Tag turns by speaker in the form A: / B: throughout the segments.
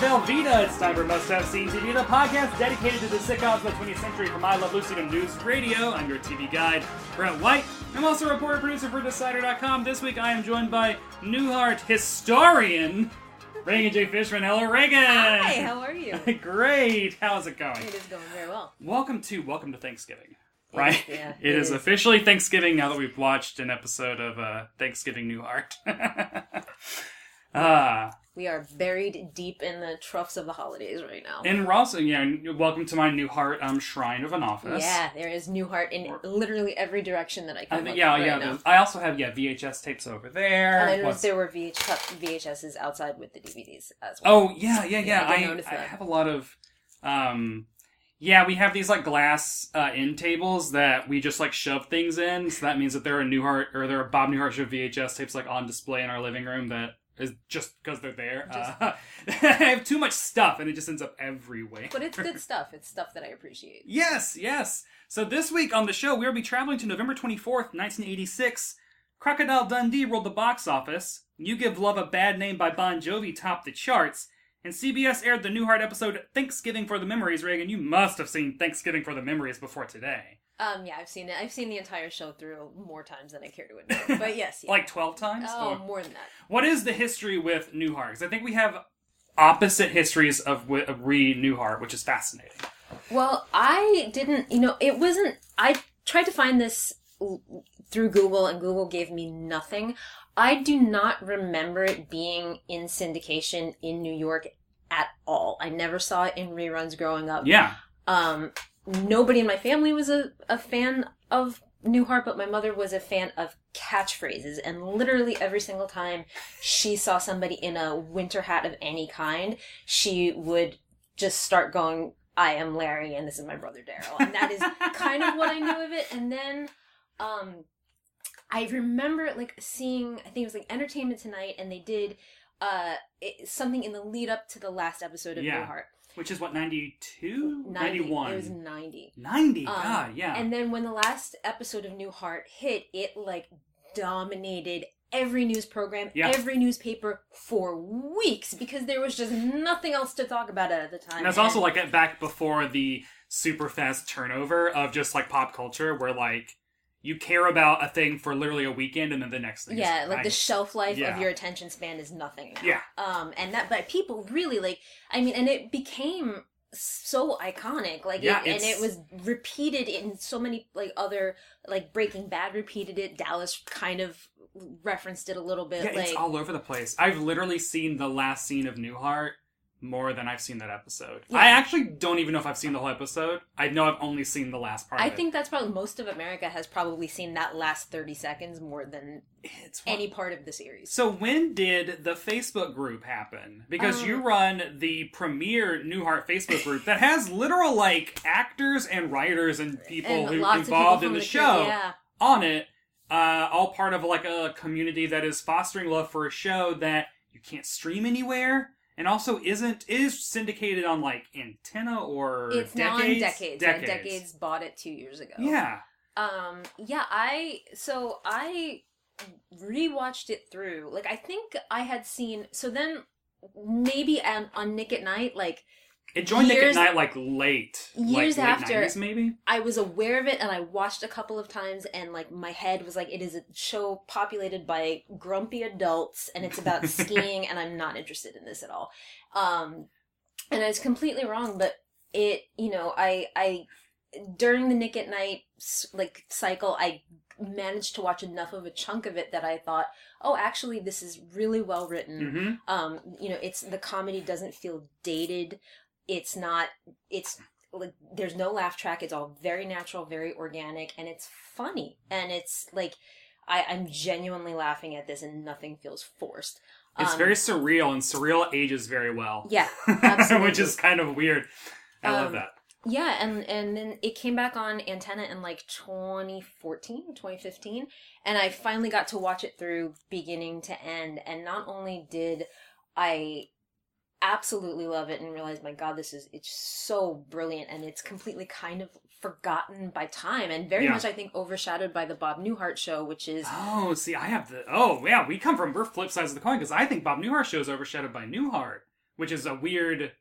A: Velveeta. It's time for Must Have Seen TV, the podcast dedicated to the sitcoms of the 20th century from I Love Lucy to News Radio. I'm your TV guide, Brett White. I'm also a reporter producer for Decider.com. This week I am joined by Newhart historian, Reagan J. Fishman. Hello, Reagan.
B: Hi, how are you?
A: Great. How's it going?
B: It is going very well.
A: Welcome to Welcome to Thanksgiving. Right?
B: yeah,
A: it
B: it
A: is,
B: is.
A: officially Thanksgiving now that we've watched an episode of uh, Thanksgiving Newhart. Ah.
B: We are buried deep in the troughs of the holidays right now.
A: And we're also, you know, welcome to my Newhart um, shrine of an office.
B: yeah, there is Newhart in literally every direction that I
A: I
B: can look
A: yeah,
B: right
A: yeah.
B: now.
A: I also have yeah VHS tapes over there.
B: And I noticed there were VH, VHSs outside with the DVDs as well.
A: oh yeah, yeah, yeah.
B: I
A: I,
B: notice
A: I have a lot of, um, yeah. We have these like glass uh, end tables that we just like shove things in. So that means that there are Newhart or there are Bob Newhart show VHS tapes like on display in our living room that is just because they're there. Uh, I have too much stuff and it just ends up everywhere.
B: But it's good stuff. It's stuff that I appreciate.
A: Yes, yes. So this week on the show, we will be traveling to November 24th, 1986. Crocodile Dundee ruled the box office. You Give Love a Bad Name by Bon Jovi topped the charts. And CBS aired the Newhart episode Thanksgiving for the Memories. Reagan, you must have seen Thanksgiving for the Memories before today.
B: Um, yeah, I've seen it. I've seen the entire show through more times than I care to admit. But yes, yeah.
A: Like 12 times?
B: oh,
A: Or-
B: more than that.
A: What is the history with Newhart? Because I think we have opposite histories of, of re Newhart, which is fascinating.
B: Well, I didn't, you know, it wasn't. I tried to find this through Google, and Google gave me nothing. I do not remember it being in syndication in New York at all. I never saw it in reruns growing up.
A: Yeah.
B: Um, nobody in my family was a, a fan of Newhart, but my mother was a fan of catchphrases, and literally every single time she saw somebody in a winter hat of any kind, she would just start going, I am Larry and this is my brother Daryl. And that is kind of what I knew of it. And then um I remember like seeing I think it was like Entertainment Tonight and they did uh it, something in the lead up to the last episode of
A: Yeah.
B: Newhart.
A: Which is what, 92?
B: 90.
A: 91.
B: It was 90.
A: 90,
B: Um,
A: God, yeah.
B: And then when the last episode of Newhart hit, it like dominated every news program,
A: Yeah.
B: every newspaper for weeks because there was just nothing else to talk about at the time.
A: And that's also like back before the super fast turnover of just like pop culture, where like you care about a thing for literally a weekend and then the next thing. is
B: yeah, like the shelf life
A: Yeah.
B: of your attention span is nothing. now.
A: Yeah.
B: Um, and that, but people really like. I mean, and it became so iconic. Like,
A: Yeah,
B: it, and it was repeated in so many like other like Breaking Bad repeated it. Dallas kind of referenced it a little bit.
A: Yeah,
B: like,
A: it's all over the place. I've literally seen the last scene of Newhart more than I've seen that episode.
B: Yeah.
A: I actually don't even know if I've seen the whole episode. I know I've only seen the last part.
B: I
A: of it.
B: think that's probably most of America has probably seen that last 30 seconds more than
A: it's
B: any part of the series.
A: So when did the Facebook group happen? Because
B: Um,
A: you run the premier Newhart Facebook group that has literal like actors and writers and people
B: And
A: who
B: of people
A: involved in the,
B: the
A: show
B: yeah.
A: on it. Uh, all part of like a community that is fostering love for a show that you can't stream anywhere, and also isn't is syndicated on like antenna or
B: It's now on
A: decades.
B: decades. Yeah, decades bought it two years ago.
A: Yeah.
B: Um, yeah, I so I rewatched it through. Like I think I had seen so then maybe on, on Nick at Night, like
A: It joined Nick at Night like late,
B: years
A: like, late
B: after-
A: 90s maybe.
B: I was aware of it and I watched a couple of times and like my head was like it is a show populated by grumpy adults and it's about skiing and I'm not interested in this at all. Um and I was completely wrong but it you know I I during the Nick at Night like cycle, I managed to watch enough of a chunk of it that I thought, oh, actually, this is really well written.
A: hmm
B: Um, you know, it's the comedy doesn't feel dated. It's not. It's like there's no laugh track. It's all very natural, very organic, and it's funny. And it's like I, I'm genuinely laughing at this, and nothing feels forced.
A: It's
B: Um,
A: very surreal, and surreal ages very well.
B: Yeah.
A: Which is kind of weird. I love
B: Um,
A: that.
B: Yeah, and and then it came back on Antenna in like 2014, 2015, and I finally got to watch it through beginning to end. And not only did I absolutely love it and realize, my God, this is it's so brilliant, and it's completely kind of forgotten by time, and very
A: Yeah.
B: much I think overshadowed by the Bob Newhart show, which is
A: Oh, see, I have the. Oh, yeah, we come from flip sides of the coin because I think Bob Newhart show is overshadowed by Newhart, which is a weird.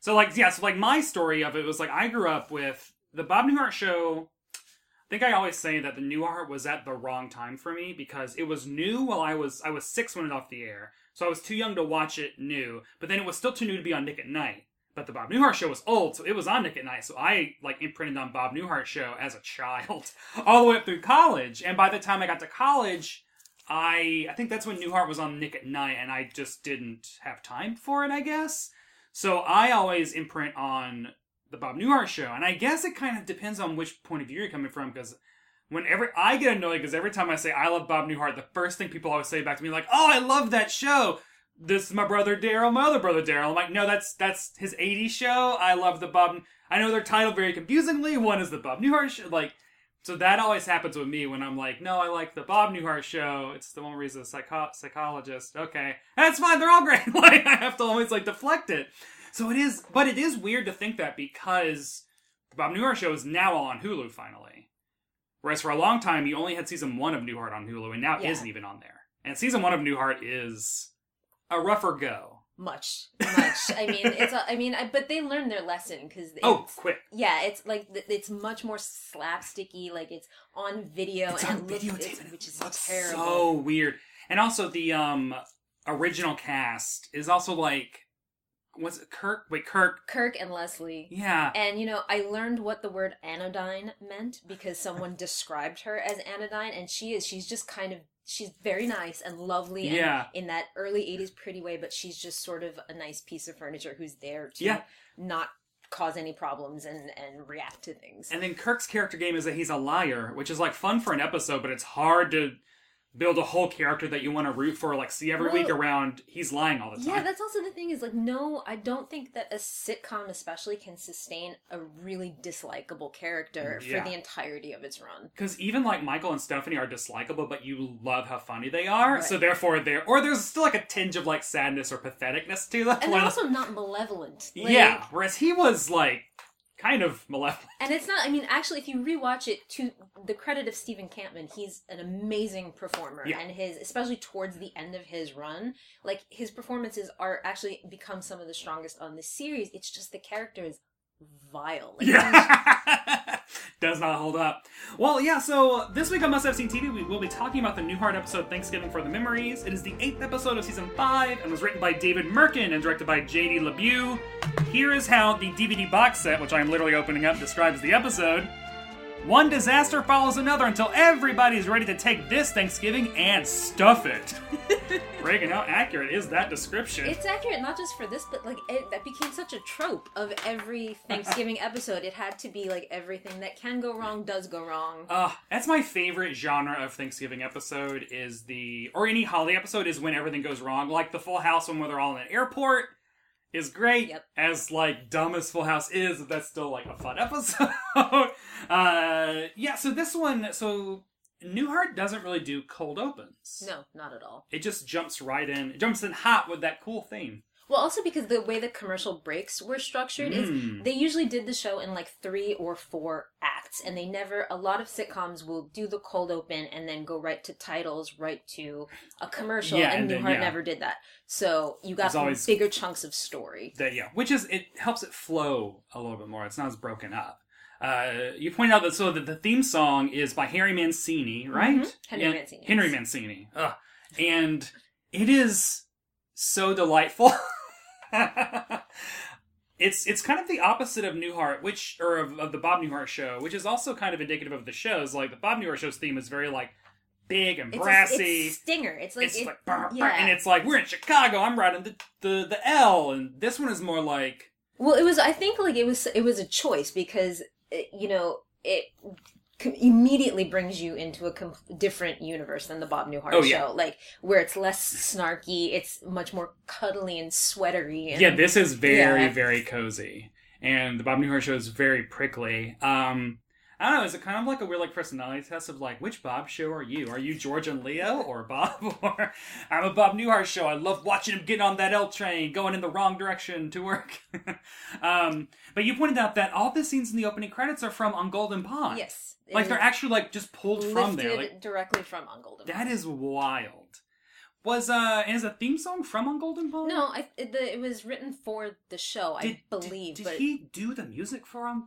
A: So, like, yeah, so like my story of it was like I grew up with the Bob Newhart show. I think I always say that the Newhart was at the wrong time for me because it was new while I was I was six when it off the air, so I was too young to watch it new. But then it was still too new to be on Nick at Night. But the Bob Newhart show was old, so it was on Nick at Night. So I like imprinted on Bob Newhart show as a child, all the way up through college. And by the time I got to college, I I think that's when Newhart was on Nick at Night, and I just didn't have time for it. I guess. So I always imprint on the Bob Newhart show, and I guess it kind of depends on which point of view you're coming from, because whenever I get annoyed, because every time I say I love Bob Newhart, the first thing people always say back to me like, "Oh, I love that show." This is my brother Daryl, my other brother Daryl. I'm like, no, that's that's his '80s show. I love the Bob. I know they're titled very confusingly. One is the Bob Newhart show, like. So that always happens with me when I'm like, no, I like the Bob Newhart show. It's the one where he's a psycho- psychologist. Okay, that's fine. They're all great. like I have to always like deflect it. So it is, but it is weird to think that because the Bob Newhart show is now on Hulu finally, whereas for a long time you only had season one of Newhart on Hulu, and now it
B: Yeah.
A: isn't even on there. And season one of Newhart is a rougher go.
B: much, much. I mean, it's a, I mean, I, but they learned their lesson because
A: Oh, quick!
B: Yeah, it's like it's much more slapsticky. Like it's on video
A: It's
B: and
A: on
B: it
A: videotape,
B: which is terrible.
A: so weird. And also the um original cast is also like, what's it? Kirk? Wait, Kirk?
B: Kirk and Leslie.
A: Yeah.
B: And you know, I learned what the word anodyne meant because someone described her as anodyne, and she is. She's just kind of. She's very nice and lovely, and
A: Yeah.
B: in that early '80s pretty way. But she's just sort of a nice piece of furniture who's there to
A: Yeah.
B: not cause any problems and and react to things.
A: And then Kirk's character game is that he's a liar, which is like fun for an episode, but it's hard to build a whole character that you want to root for, like see every week around he's lying all the time.
B: Yeah, that's also the thing is like no, I don't think that a sitcom especially can sustain a really dislikable character
A: Yeah.
B: for the entirety of its run.
A: Because even like Michael and Stephanie are dislikable, but you love how funny they are.
B: Right.
A: So therefore, they're or there's still like a tinge of like sadness or patheticness to them.
B: And they're also not malevolent. Like,
A: yeah. Whereas he was like kind of malevolent.
B: And it's not I mean, actually if you rewatch it to the credit of Steven Kampmann, he's an amazing performer.
A: Yeah.
B: And his especially towards the end of his run, like his performances are actually become some of the strongest on the series. It's just the character is vile.
A: Yeah. Does not hold up. Well, yeah, so this week on Must Have Seen TV, we will be talking about the new Newhart episode Thanksgiving for the Memories. It is the eighth episode of season five and was written by David Mirkin and directed by J.D. LeBeau. Here is how the DVD box set, which I am literally opening up, describes the episode. One disaster follows another until everybody is ready to take this Thanksgiving and stuff it. Reagan, how accurate is that description?
B: It's accurate not just for this, but like it, that became such a trope of every Thanksgiving episode. It had to be like everything that can go wrong does go wrong.
A: Uh, that's my favorite genre of Thanksgiving episode is the or any holiday episode is when everything goes wrong. Like the Full House one where they're all in an airport is great.
B: Yep.
A: As like dumb as Full House is, that's still like a fun episode. uh yeah, so this one so Newhart doesn't really do cold opens.
B: no, not at all.
A: It just jumps right in. It jumps in hot with that cool theme.
B: Well, also because the way the commercial breaks were structured
A: Mm.
B: is they usually did the show in like three or four acts, and they never. A lot of sitcoms will do the cold open and then go right to titles, right to a commercial,
A: Yeah,
B: and,
A: and
B: Newhart
A: yeah.
B: never did that. So you got
A: always-
B: bigger chunks of story.
A: That yeah, which is it helps it flow a little bit more. It's not as broken up. Uh, you pointed out that so that the theme song is by Harry Mancini, right?
B: Mhm. Henry Mancini,
A: Henry. Mancini. Ugh. And it is so delightful. it's it's kind of the opposite of Newhart, which or of, of the Bob Newhart show, which is also kind of indicative of the shows. Like the Bob Newhart show's theme is very like big and
B: It's, a,
A: brassy.
B: it's stinger. It's like
A: it's
B: it,
A: like brr,
B: yeah.
A: and it's like we're in Chicago. I'm riding the, the the L, and this one is more like
B: Well, it was. I think like it was. It was a choice because you know it immediately brings you into a com- different universe than the Bob Newhart
A: Oh, yeah.
B: show, like where it's less snarky, it's much more cuddly and sweatery. And,
A: yeah. This is very
B: Yeah.
A: very cozy, and the Bob Newhart show is very prickly. Um, I don't know. Is it kind of like a weird like personality test of like which Bob show are you? Are you George and Leo or Bob? Or I'm a Bob Newhart show. I love watching him get on that L train, going in the wrong direction to work. um, but you pointed out that all the scenes in the opening credits are from On Golden Pond.
B: yes,
A: like they're actually like just pulled from there. Like
B: directly from On Golden.
A: that is wild. Was uh is a theme song from On Golden Pond?
B: no, I, it, the, it was written for the show,
A: Did-
B: I believe.
A: Did,
B: but
A: did he do the music for On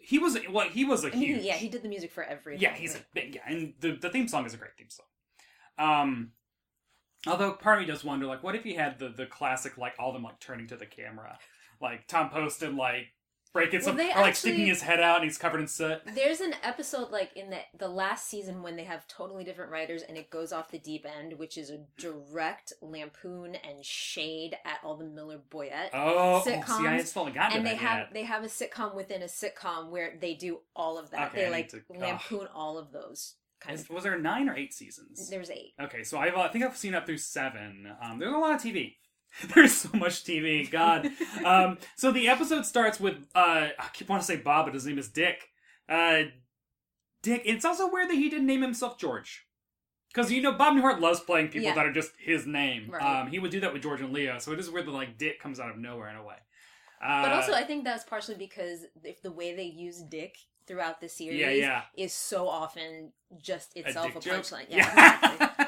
A: He was well. He was a huge.
B: yeah, he did the music for everything.
A: Yeah, he's a big yeah, and the the theme song is a great theme song. Um, although part of me does wonder, like, what if he had the the classic, like all of them like turning to the camera, like Tom Poston, like breaking
B: Well,
A: some, or like
B: actually-
A: sticking his head out and he's covered in soot.
B: There's an episode like in the the last season when they have totally different writers and it goes off the deep end, which is a direct lampoon and shade at all the Miller Boyett
A: Oh, oh, see, I
B: sitcoms.
A: still haven't gotten to
B: and they
A: that
B: have
A: yet.
B: they have a sitcom within a sitcom where they do all of that.
A: Okay,
B: they like
A: to-
B: lampoon all of those kind of.
A: was there nine or eight seasons?
B: There's eight.
A: Okay, so I've, I think I've seen up through seven. Um, there's a lot of TV. There's so much TV. God. um, so the episode starts with uh, I keep want to say Bob, but his name is Dick. Uh, Dick. It's also weird that he didn't name himself George. Because you know Bob Newhart loves playing people
B: Yeah.
A: that are just his name.
B: Right.
A: Um, he would do that with George and Leo, so it is weird that like Dick comes out of nowhere in a way. Uh,
B: But also, I think that's partially because if the way they use Dick throughout the series
A: Yeah, yeah.
B: is so often just itself a,
A: joke.
B: punchline. Yeah, exactly.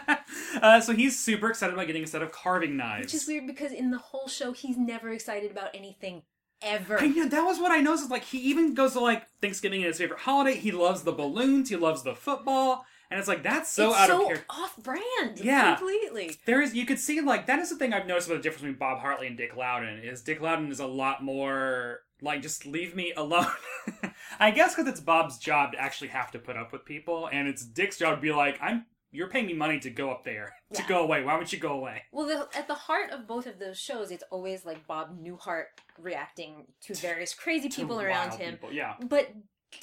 A: Uh, so he's super excited about getting a set of carving knives.
B: Which is weird because in the whole show, he's never excited about anything ever.
A: I know that was what I noticed. Like he even goes to like Thanksgiving is his favorite holiday. He loves the balloons. He loves the football, and it's like that's so
B: it's
A: out
B: so
A: of character.
B: off-brand.
A: Yeah.
B: completely.
A: There is you could see like that is the thing I've noticed about the difference between Bob Hartley and Dick Loudon is Dick Loudon is a lot more like just leave me alone. I guess because it's Bob's job to actually have to put up with people, and it's Dick's job to be like I'm. You're paying me money to go up there to
B: Yeah.
A: go away. Why would you go away?
B: Well, the, at the heart of both of those shows, it's always like Bob Newhart reacting to various crazy people around him.
A: people, Yeah.
B: But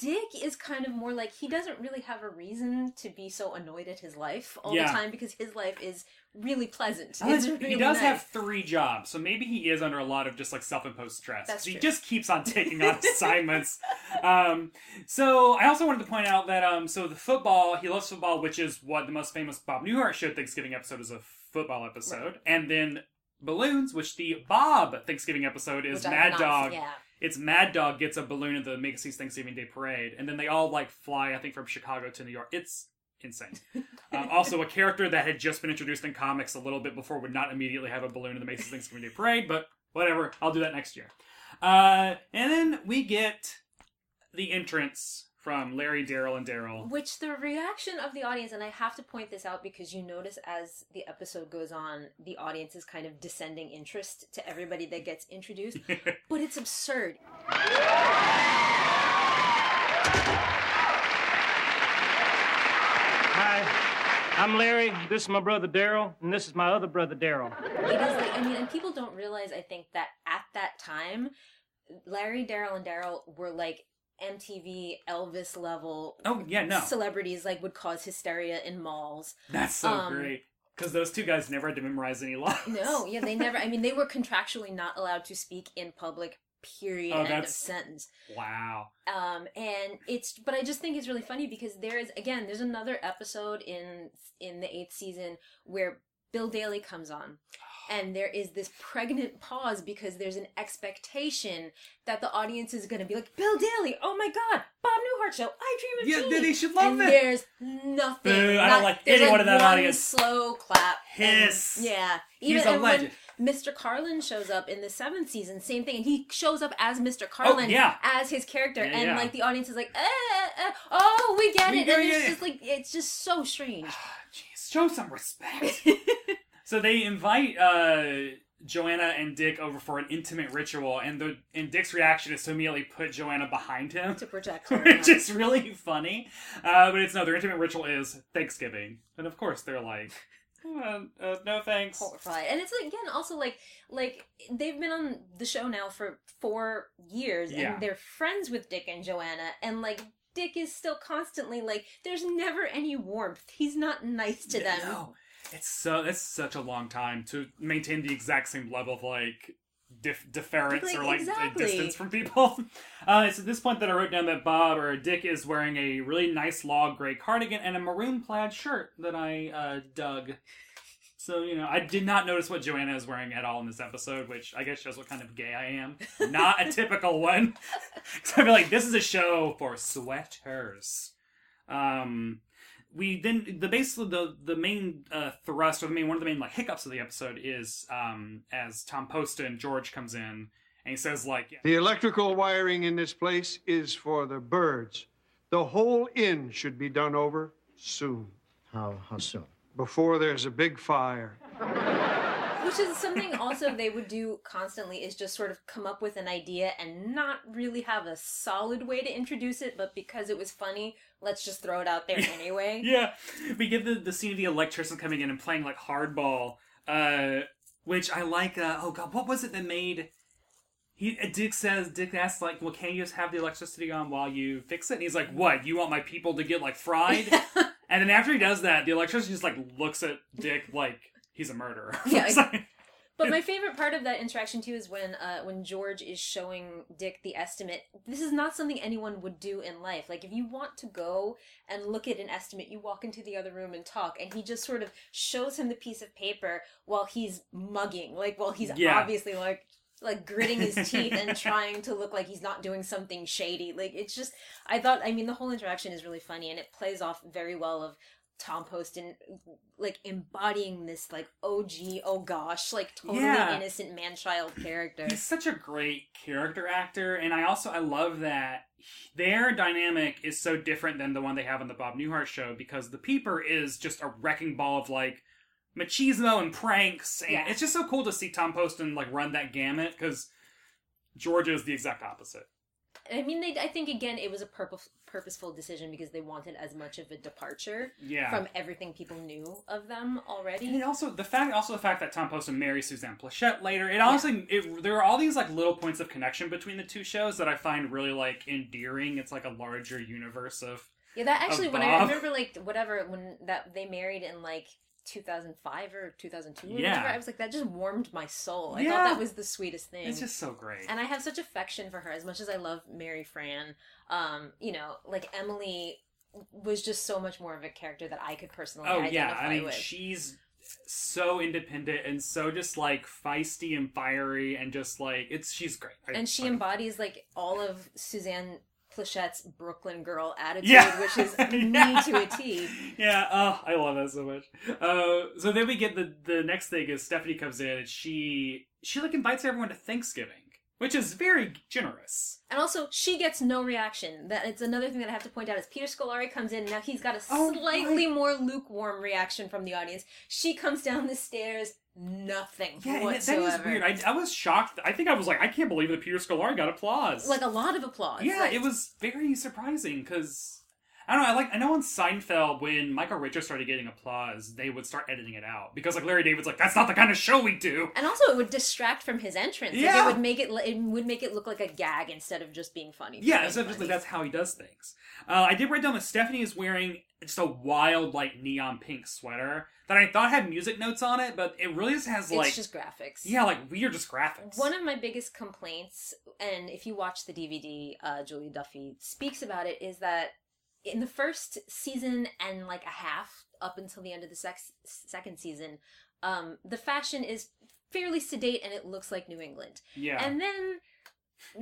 B: Dick is kind of more like he doesn't really have a reason to be so annoyed at his life all
A: Yeah.
B: the time because his life is really pleasant. It's
A: he does
B: nice.
A: have three jobs, so maybe he is under a lot of just like self-imposed stress.
B: That's
A: he just keeps on taking on assignments. Um, so I also wanted to point out that um, so the football, he loves football, which is what the most famous Bob Newhart show Thanksgiving episode is a football episode, and then balloons, which the Bob Thanksgiving episode is Mad
B: not-
A: Dog.
B: Yeah.
A: It's Mad Dog gets a balloon at the Macy's Thanksgiving Day Parade, and then they all like fly, I think, from Chicago to New York. It's insane. um, also, a character that had just been introduced in comics a little bit before would not immediately have a balloon in the Macy's Thanksgiving Day Parade, but whatever. I'll do that next year. Uh, and then we get the entrance from Larry, Daryl, and Daryl.
B: Which the reaction of the audience, and I have to point this out because you notice as the episode goes on, the audience is kind of descending interest to everybody that gets introduced. but it's absurd.
C: Hi, I'm Larry. This is my brother Daryl, and this is my other brother Daryl.
B: It is like I mean, and people don't realize. I think that at that time, Larry, Daryl, and Daryl were like MTV Elvis level.
A: Oh, yeah, no.
B: Celebrities like would cause hysteria in malls.
A: That's so
B: Um,
A: great. Because those two guys never had to memorize any lines.
B: No, yeah, they never. I mean, they were contractually not allowed to speak in public. Period.
A: Oh,
B: end of sentence.
A: Wow.
B: Um, and it's, but I just think it's really funny because there is again, there's another episode in in the eighth season where Bill Daily comes on, and there is this pregnant pause because there's an expectation that the audience is going to be like, Bill Daily, oh my god, Bob Newhart show, I Dream of
A: Yeah,
B: Jeannie.
A: then they should love
B: and
A: it.
B: There's nothing.
A: Boo, I don't like anyone
B: like
A: in that audience.
B: Slow clap. and-
A: Hiss.
B: yeah,
A: He's
B: even
A: a legend.
B: when Mr. Carlin shows up in the seventh season, same thing, and he shows up as Mr. Carlin
A: Oh, yeah.
B: as his character,
A: Yeah,
B: and
A: yeah.
B: like the audience is like, eh, eh, oh, we get
A: We
B: it, and it's
A: it.
B: just like it's just so strange.
A: Jeez, show some respect. so they invite uh Joanna and Dick over for an intimate ritual, and the and Dick's reaction is to immediately put Joanna behind him,
B: to protect her.
A: which is really funny. Uh, but it's no, their intimate ritual is Thanksgiving, and of course they're like, uh, uh, no thanks.
B: horrified. And it's again also like like they've been on the show now for four years
A: Yeah.
B: and they're friends with Dick and Joanna and like Dick is still constantly like there's never any warmth. He's not nice to them.
A: No, it's so it's such a long time to maintain the exact same level of like dif- deference
B: Like,
A: or like
B: exactly.
A: distance from people. Uh, it's at this point that I wrote down that Bob or Dick is wearing a really nice log gray cardigan and a maroon plaid shirt that I uh, dug. So you know, I did not notice what Joanna is wearing at all in this episode, which I guess shows what kind of gay I am. Not a typical one. so I feel like this is a show for sweaters. Um, we then the basically the the main uh, thrust or the main one of the main like hiccups of the episode is um as Tom Poston George comes in and he says like yeah,
D: The electrical wiring in this place is for the birds. The whole inn should be done over soon,
E: How how soon?
D: before there's a big fire.
B: Which is something also they would do constantly is just sort of come up with an idea and not really have a solid way to introduce it, but because it was funny, let's just throw it out there anyway.
A: yeah. We get the the scene of the electrician coming in and playing like hardball uh which I like uh oh god what was it that made he uh, Dick says Dick asks like well can you just have the electricity on while you fix it? And he's like what you want my people to get like fried? And then after he does that the electrician just like looks at Dick like he's a murderer
B: Yeah, But my favorite part of that interaction too is when uh, when George is showing Dick the estimate. This is not something anyone would do in life. Like if you want to go and look at an estimate, you walk into the other room and talk, and he just sort of shows him the piece of paper while he's mugging, like while he's
A: Yeah.
B: obviously like like gritting his teeth and trying to look like he's not doing something shady. Like it's just I thought I mean the whole interaction is really funny and it plays off very well of Tom Poston like embodying this like OG oh gosh like totally
A: Yeah.
B: innocent man child character.
A: he's such a great character actor and i also i love that their dynamic is so different than the one they have on the bob newhart show because the peeper is just a wrecking ball of like machismo and pranks and
B: Yeah.
A: it's just so cool to see tom poston like run that gamut because georgia is the exact opposite
B: I mean they I think again it was a purpose, purposeful decision because they wanted as much of a departure
A: yeah
B: from everything people knew of them already.
A: and also the fact also the fact that Tom Poston marries Suzanne Pleshette later. It honestly it, there are all these like little points of connection between the two shows that I find really like endearing. It's like a larger universe of
B: Yeah, that actually when I remember like whatever when that they married in like 2005 or 2002 or
A: Yeah.
B: whatever, I was like that just warmed my soul. I
A: Yeah.
B: thought that was the sweetest thing.
A: It's just so great.
B: and I have such affection for her as much as I love Mary Frann. Um, you know, like Emily was just so much more of a character that I could personally
A: oh yeah, I mean
B: with.
A: she's so independent and so just like feisty and fiery and just like it's she's great. I-
B: and she
A: like-
B: embodies like all of Suzanne Pleshette's Brooklyn girl attitude,
A: Yeah.
B: which is me to a T.
A: Yeah, oh, I love that so much. Uh, so then we get the the next thing is Stephanie comes in and she she like invites everyone to Thanksgiving, which is very generous.
B: And also, she gets no reaction. That it's another thing that I have to point out is Peter Scolari comes in. Now he's got a
A: Oh,
B: slightly more lukewarm reaction from the audience. She comes down the stairs, nothing
A: Yeah, and that-
B: whatsoever.
A: that is weird. I, I was shocked. I think I was like, I can't believe that Peter Scolari got applause.
B: like a lot of applause.
A: yeah,
B: Like,
A: it was very surprising because I don't know. I like I know on Seinfeld when Michael Richards started getting applause, they would start editing it out because like Larry David's like, that's not the kind of show we do.
B: And also, it would distract from his entrance. Like,
A: Yeah.
B: it would make it. It would make it look like a gag instead of just being funny. for
A: Yeah,
B: being
A: so just like
B: funny.
A: that's how he does things. Uh, I did write down that Stephanie is wearing just a wild like neon pink sweater that I thought had music notes on it, but it really just has like It's
B: just graphics.
A: yeah, like weird just graphics.
B: One of my biggest complaints, and if you watch the DVD, uh, Julia Duffy speaks about it, is that in the first season and like a half up until the end of the sex- second season, um, the fashion is fairly sedate and it looks like New England.
A: yeah,
B: And then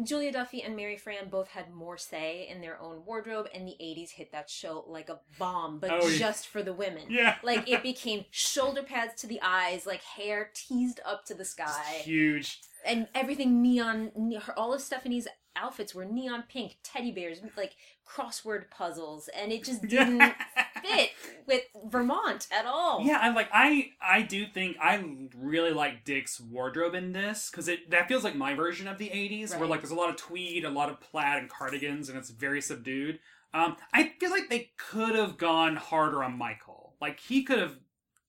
B: Julia Duffy and Mary Frann both had more say in their own wardrobe, and the 80s hit that show like a bomb, but
A: Oh, yeah.
B: just for the women.
A: Yeah.
B: Like it became shoulder pads to the eyes, like hair teased up to the sky
A: huge.
B: and everything neon all of stephanie's outfits were neon pink teddy bears like crossword puzzles and it just didn't fit with Vermont at all.
A: Yeah, i'm like I I do think I really like Dick's wardrobe in this because it that feels like my version of the '80s, where like there's a lot of tweed, a lot of plaid and cardigans, and it's very subdued. Um, I feel like they could have gone harder on Michael. Like he could have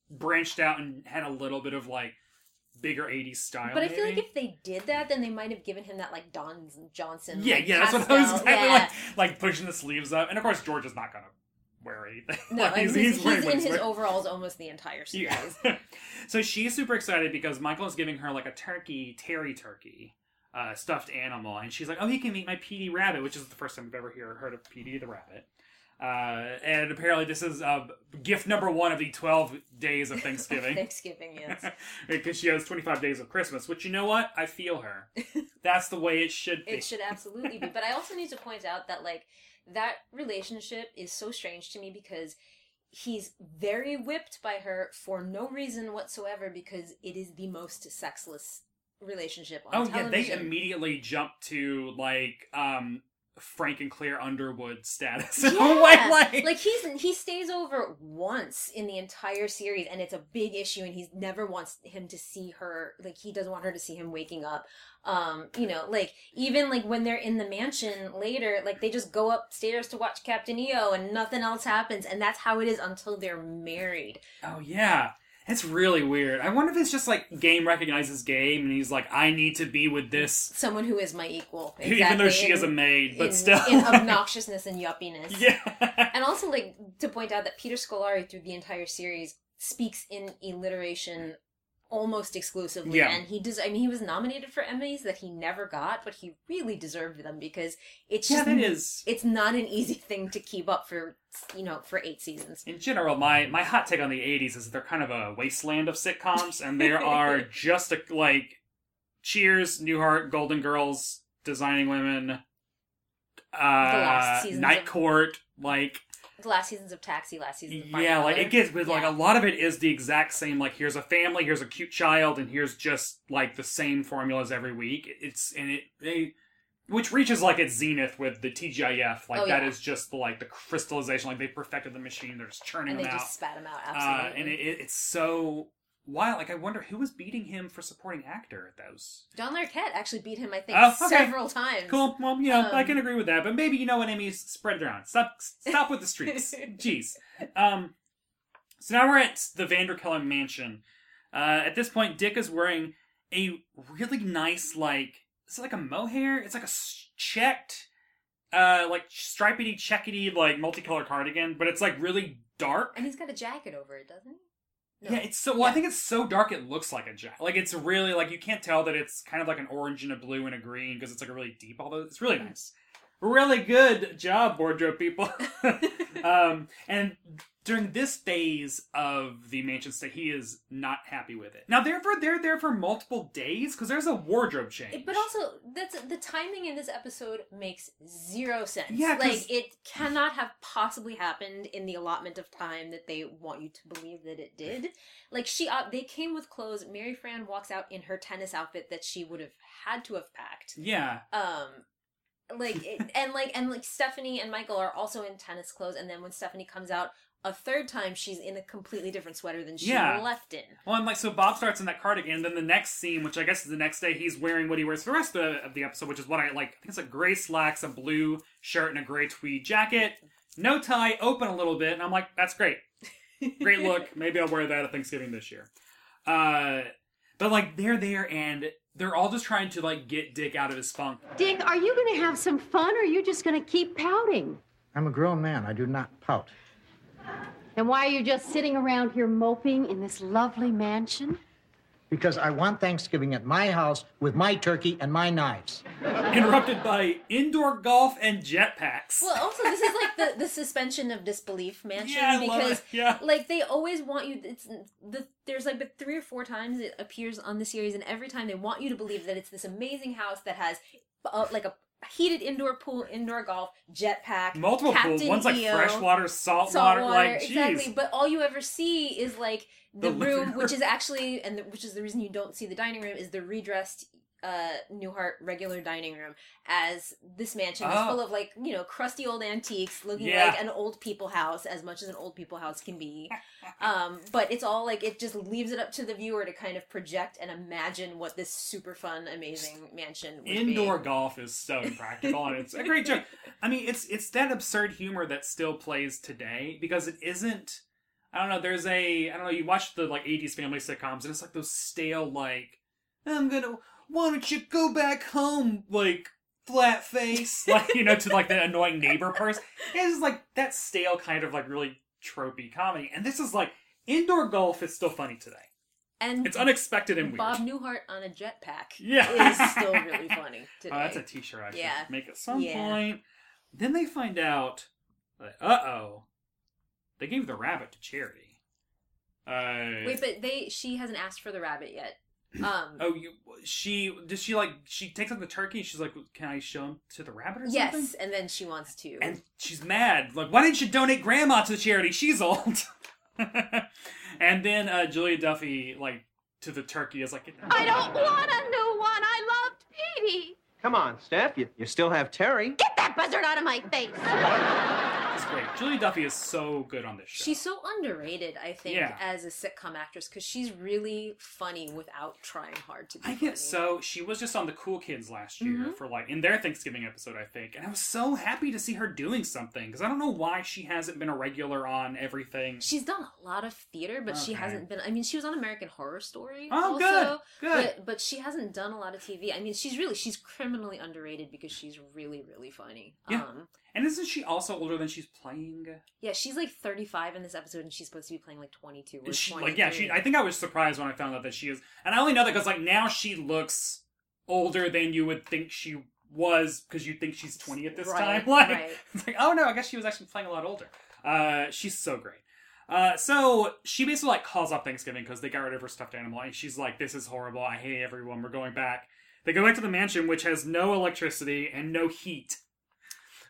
A: branched out and had a little bit of like bigger '80s style.
B: But I feel like if they did that, then they might have given him that like Don Johnson.
A: yeah,
B: like,
A: yeah, that's what I was exactly
B: yeah.
A: like, like pushing the sleeves up, and of course George is not gonna wear anything.
B: No,
A: Like,
B: he's, he's,
A: wearing
B: in his overalls almost the entire series.
A: Yeah. so she's super excited because Michael is giving her like a turkey, Terry turkey, uh, stuffed animal, and she's like, "Oh, he can meet my Petey Rabbit," which is the first time we've ever hear, heard of Petey the Rabbit. Uh, and apparently, this is uh, gift number one of the twelve days of Thanksgiving.
B: Thanksgiving, yes.
A: because she has 25 days of Christmas, which you know what? I feel her. That's the way it should be.
B: It should absolutely be. But I also need to point out that like that relationship is so strange to me because he's very whipped by her for no reason whatsoever because it is the most sexless relationship on
A: Oh yeah, they immediately jump to like um Frank and Claire Underwood status.
B: Yeah,
A: way, like,
B: like he's he stays over once in the entire series, and it's a big issue, and he never wants him to see her. Like he doesn't want her to see him waking up. Um, you know, like even like when they're in the mansion later, like they just go upstairs to watch Captain EO, and nothing else happens, and that's how it is until they're married.
A: oh yeah. It's really weird. I wonder if it's just like game recognizes game, and he's like, I need to be with this,
B: Someone who is my equal,
A: even though
B: exactly,
A: she is a maid, but
B: in,
A: still.
B: in obnoxiousness and yuppiness.
A: yeah.
B: And also, like, to point out that Peter Scolari, through the entire series, speaks in alliteration almost exclusively.
A: Yeah.
B: And he does, I mean, he was nominated for Emmys that he never got, but he really deserved them because it's
A: Yeah,
B: just,
A: that is.
B: it's not an easy thing to keep up for, you know, for eight seasons.
A: In general, my my hot take on the '80s is that they're kind of a wasteland of sitcoms, and there are just a, like Cheers, Newhart, Golden Girls, Designing Women, uh, Night
B: of-
A: Court, like
B: The last seasons of Taxi, last season of
A: yeah, like it gets with like a lot of it is the exact same. Like here's a family, here's a cute child, and here's just like the same formulas every week. It's and it they. Which reaches like its zenith with the TGIF, like
B: Oh,
A: that
B: yeah.
A: is just like the crystallization. Like they perfected the machine; they're just churning
B: And they
A: them out.
B: just spat him out,
A: Uh,
B: absolutely.
A: and it, it, it's so wild. Like I wonder who was beating him for supporting actor at those.
B: John Larroquette actually beat him, I think,
A: Oh, okay.
B: several times.
A: Cool. Well, you know, I
B: Um,
A: can agree with that. But maybe you know what, Amy, spread it around. Stop, stop with the streaks. Jeez. Um. So now we're at the Vanderkellen mansion. Uh, at this point, Dick is wearing a really nice, like, is it like a mohair? It's like a checked, uh, like stripedy, checkety, like multicolored cardigan, but it's like really dark.
B: And he's got a jacket over it, doesn't he? No.
A: Yeah, it's so. Well, I think it's so dark it looks like a jacket. Like it's really like you can't tell that it's kind of like an orange and a blue and a green because it's like a really deep. Although it's really nice. Really good job, wardrobe people. um, and during this phase of the mansion stay, he is not happy with it. Now, therefore, they're there for multiple days because there's a wardrobe change.
B: But also, that's the timing in this episode makes zero sense.
A: Yeah,
B: like it cannot have possibly happened in the allotment of time that they want you to believe that it did. Like she, uh, they came with clothes. Mary Frann walks out in her tennis outfit that she would have had to have packed.
A: yeah,
B: Um, like it, and like and like Stephanie and Michael are also in tennis clothes, and then when Stephanie comes out a third time, she's in a completely different sweater than she
A: Yeah.
B: left in.
A: Well, and like so, Bob starts in that cardigan. And then the next scene, which I guess is the next day, he's wearing what he wears for the rest of the, of the episode, which is what I like. I think it's like gray slacks, a blue shirt, and a gray tweed jacket. No tie, open a little bit, and I'm like, that's great, great look. Maybe I'll wear that at Thanksgiving this year. Uh, but like they're there, and they're all just trying to like get Dick out of his funk.
E: Dick, are you going to have some fun or are you just going to keep pouting?
F: I'm a grown man. I do not pout.
E: And why are you just sitting around here moping in this lovely mansion?
F: Because I want Thanksgiving at my house with my turkey and my knives.
A: Interrupted by indoor golf and jetpacks.
B: Well, also this is like the, the suspension of disbelief mansion
A: Yeah, I love
B: because
A: it. Yeah.
B: like they always want you. It's the there's like the three or four times it appears on the series, and every time they want you to believe that it's this amazing house that has uh, like a heated indoor pool, indoor golf, jetpack,
A: Multiple pools.
B: Captain
A: One's like freshwater, salt,
B: salt
A: water. Like,
B: exactly.
A: jeez.
B: But all you ever see is like the,
A: The
B: room, which is actually, and the, which is the reason you don't see the dining room, is the redressed uh Newhart regular dining room as this mansion is
A: Oh.
B: full of like you know crusty old antiques looking
A: Yeah.
B: like an old people house as much as an old people house can be um but it's all like it just leaves it up to the viewer to kind of project and imagine what this super fun amazing mansion would
A: Indoor
B: be.
A: golf is so impractical, and it's a great joke. I mean, it's it's that absurd humor that still plays today because it isn't. I don't know. There's a I don't know. You watch the like '80s family sitcoms, and it's like those stale like I'm gonna. Why don't you go back home, like flat face, like you know, to like the annoying neighbor person. It's like that stale kind of like really tropey comedy, and this is like indoor golf is still funny today.
B: and
A: It's unexpected and weird.
B: Bob Newhart on a jetpack
A: Yeah.
B: is still really funny today.
A: Oh, that's a T-shirt I should
B: Yeah.
A: make at some
B: Yeah.
A: point. Then they find out, that, uh oh, they gave the rabbit to charity. Uh,
B: Wait, but they she hasn't asked for the rabbit yet. Um
A: oh, you, she does she like she takes out the turkey? She's like, can I show him to the rabbit or
B: yes,
A: something?
B: and then she wants to.
A: And she's mad. Like, why didn't you donate grandma to the charity? She's old. and then uh, Julia Duffy, like, to the turkey is like,
E: I don't want a new one. I loved Petey.
G: Come on, Steph. You, you still have Terry.
E: Get that buzzard out of my face.
A: Great. Julia Duffy is so good on this show.
B: She's so underrated, I think,
A: Yeah.
B: as a sitcom actress because she's really funny without trying hard to be
A: I
B: funny.
A: get so she was just on the Cool Kids last year
B: Mhm.
A: for like in their Thanksgiving episode, I think, and I was so happy to see her doing something because I don't know why she hasn't been a regular on everything.
B: She's done a lot of theater, but she hasn't been. I mean, she was on American Horror Story.
A: Oh,
B: also,
A: good, good.
B: But, but she hasn't done a lot of TV. I mean, she's really she's criminally underrated because she's really really funny.
A: Yeah.
B: Um,
A: And isn't she also older than she's playing?
B: yeah, she's like 35 in this episode, and she's supposed to be playing like 22 or
A: She, like yeah, she. I think I was surprised when I found out that she is, and I only know that because like now she looks older than you would think she was because you think she's twenty at this
B: Right,
A: time. Like
B: right.
A: it's like oh no, I guess she was actually playing a lot older. Uh, she's so great. Uh, so she basically like calls off Thanksgiving because they got rid of her stuffed animal, and she's like, "This is horrible. I hate everyone. We're going back." They go back to the mansion, which has no electricity and no heat.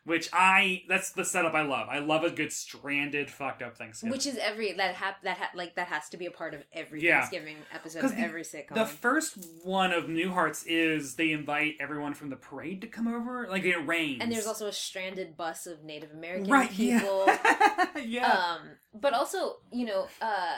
A: Which I that's the setup I love. I love a good stranded, fucked up Thanksgiving.
B: Which is every that hap that ha- like that has to be a part of every
A: Yeah.
B: Thanksgiving episode of
A: the-
B: every sitcom.
A: The first one of Newhart's is they invite everyone from the parade to come over. Like it rains.
B: and there's also a stranded bus of Native American
A: Right, yeah.
B: people.
A: yeah.
B: Um, but also, you know, uh,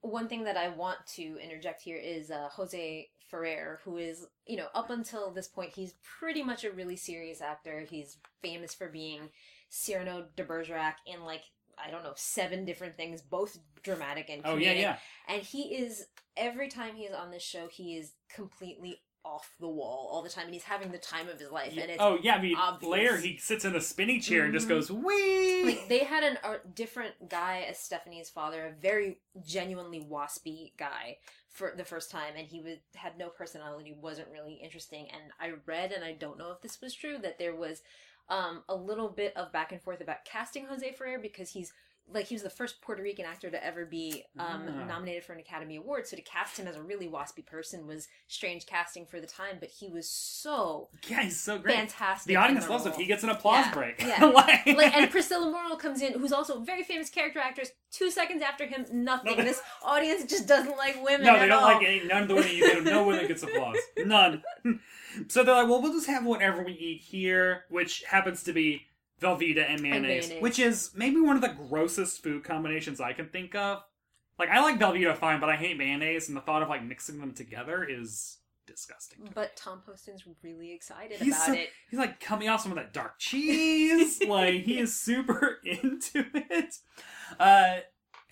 B: one thing that I want to interject here is uh, Jose Ferrer, who is, you know, up until this point, he's pretty much a really serious actor. He's famous for being Cyrano de Bergerac in like I don't know seven different things, both dramatic and comedic.
A: Oh, yeah, yeah.
B: And he is every time he is on this show, he is completely off the wall all the time, and he's having the time of his life. And it's
A: oh yeah, I mean
B: obvious.
A: later he sits in a spinning chair and just
B: Mhm.
A: goes wee.
B: like they had an, a different guy as Stephanie's father, a very genuinely waspy guy for the first time, and he was had no personality, wasn't really interesting. And I read, and I don't know if this was true, that there was um, a little bit of back and forth about casting Jose Ferrer because he's like he was the first Puerto Rican actor to ever be um,
A: Ah.
B: nominated for an Academy Award. So to cast him as a really waspy person was strange casting for the time, but he was so
A: yeah, he's so great.
B: fantastic.
A: The audience loves him. He gets an applause
B: Yeah,
A: break.
B: Yeah.
A: like,
B: like, and Priscilla Morrill comes in, who's also a very famous character actress. Two seconds after him, nothing.
A: No.
B: this audience just doesn't like women.
A: No, they don't
B: all.
A: like any, none of the women you get. No women gets applause. None. so they're like, well, we'll just have whatever we eat here, which happens to be Velveeta and mayonnaise,
B: mayonnaise.
A: which is maybe one of the grossest food combinations I can think of. Like, I like Velveeta fine, but I hate mayonnaise, and the thought of like mixing them together is disgusting.
B: But Tom Poston's really excited
A: He's
B: about
A: so-
B: it.
A: He's like coming off some of that dark cheese. like he is super into it. Uh,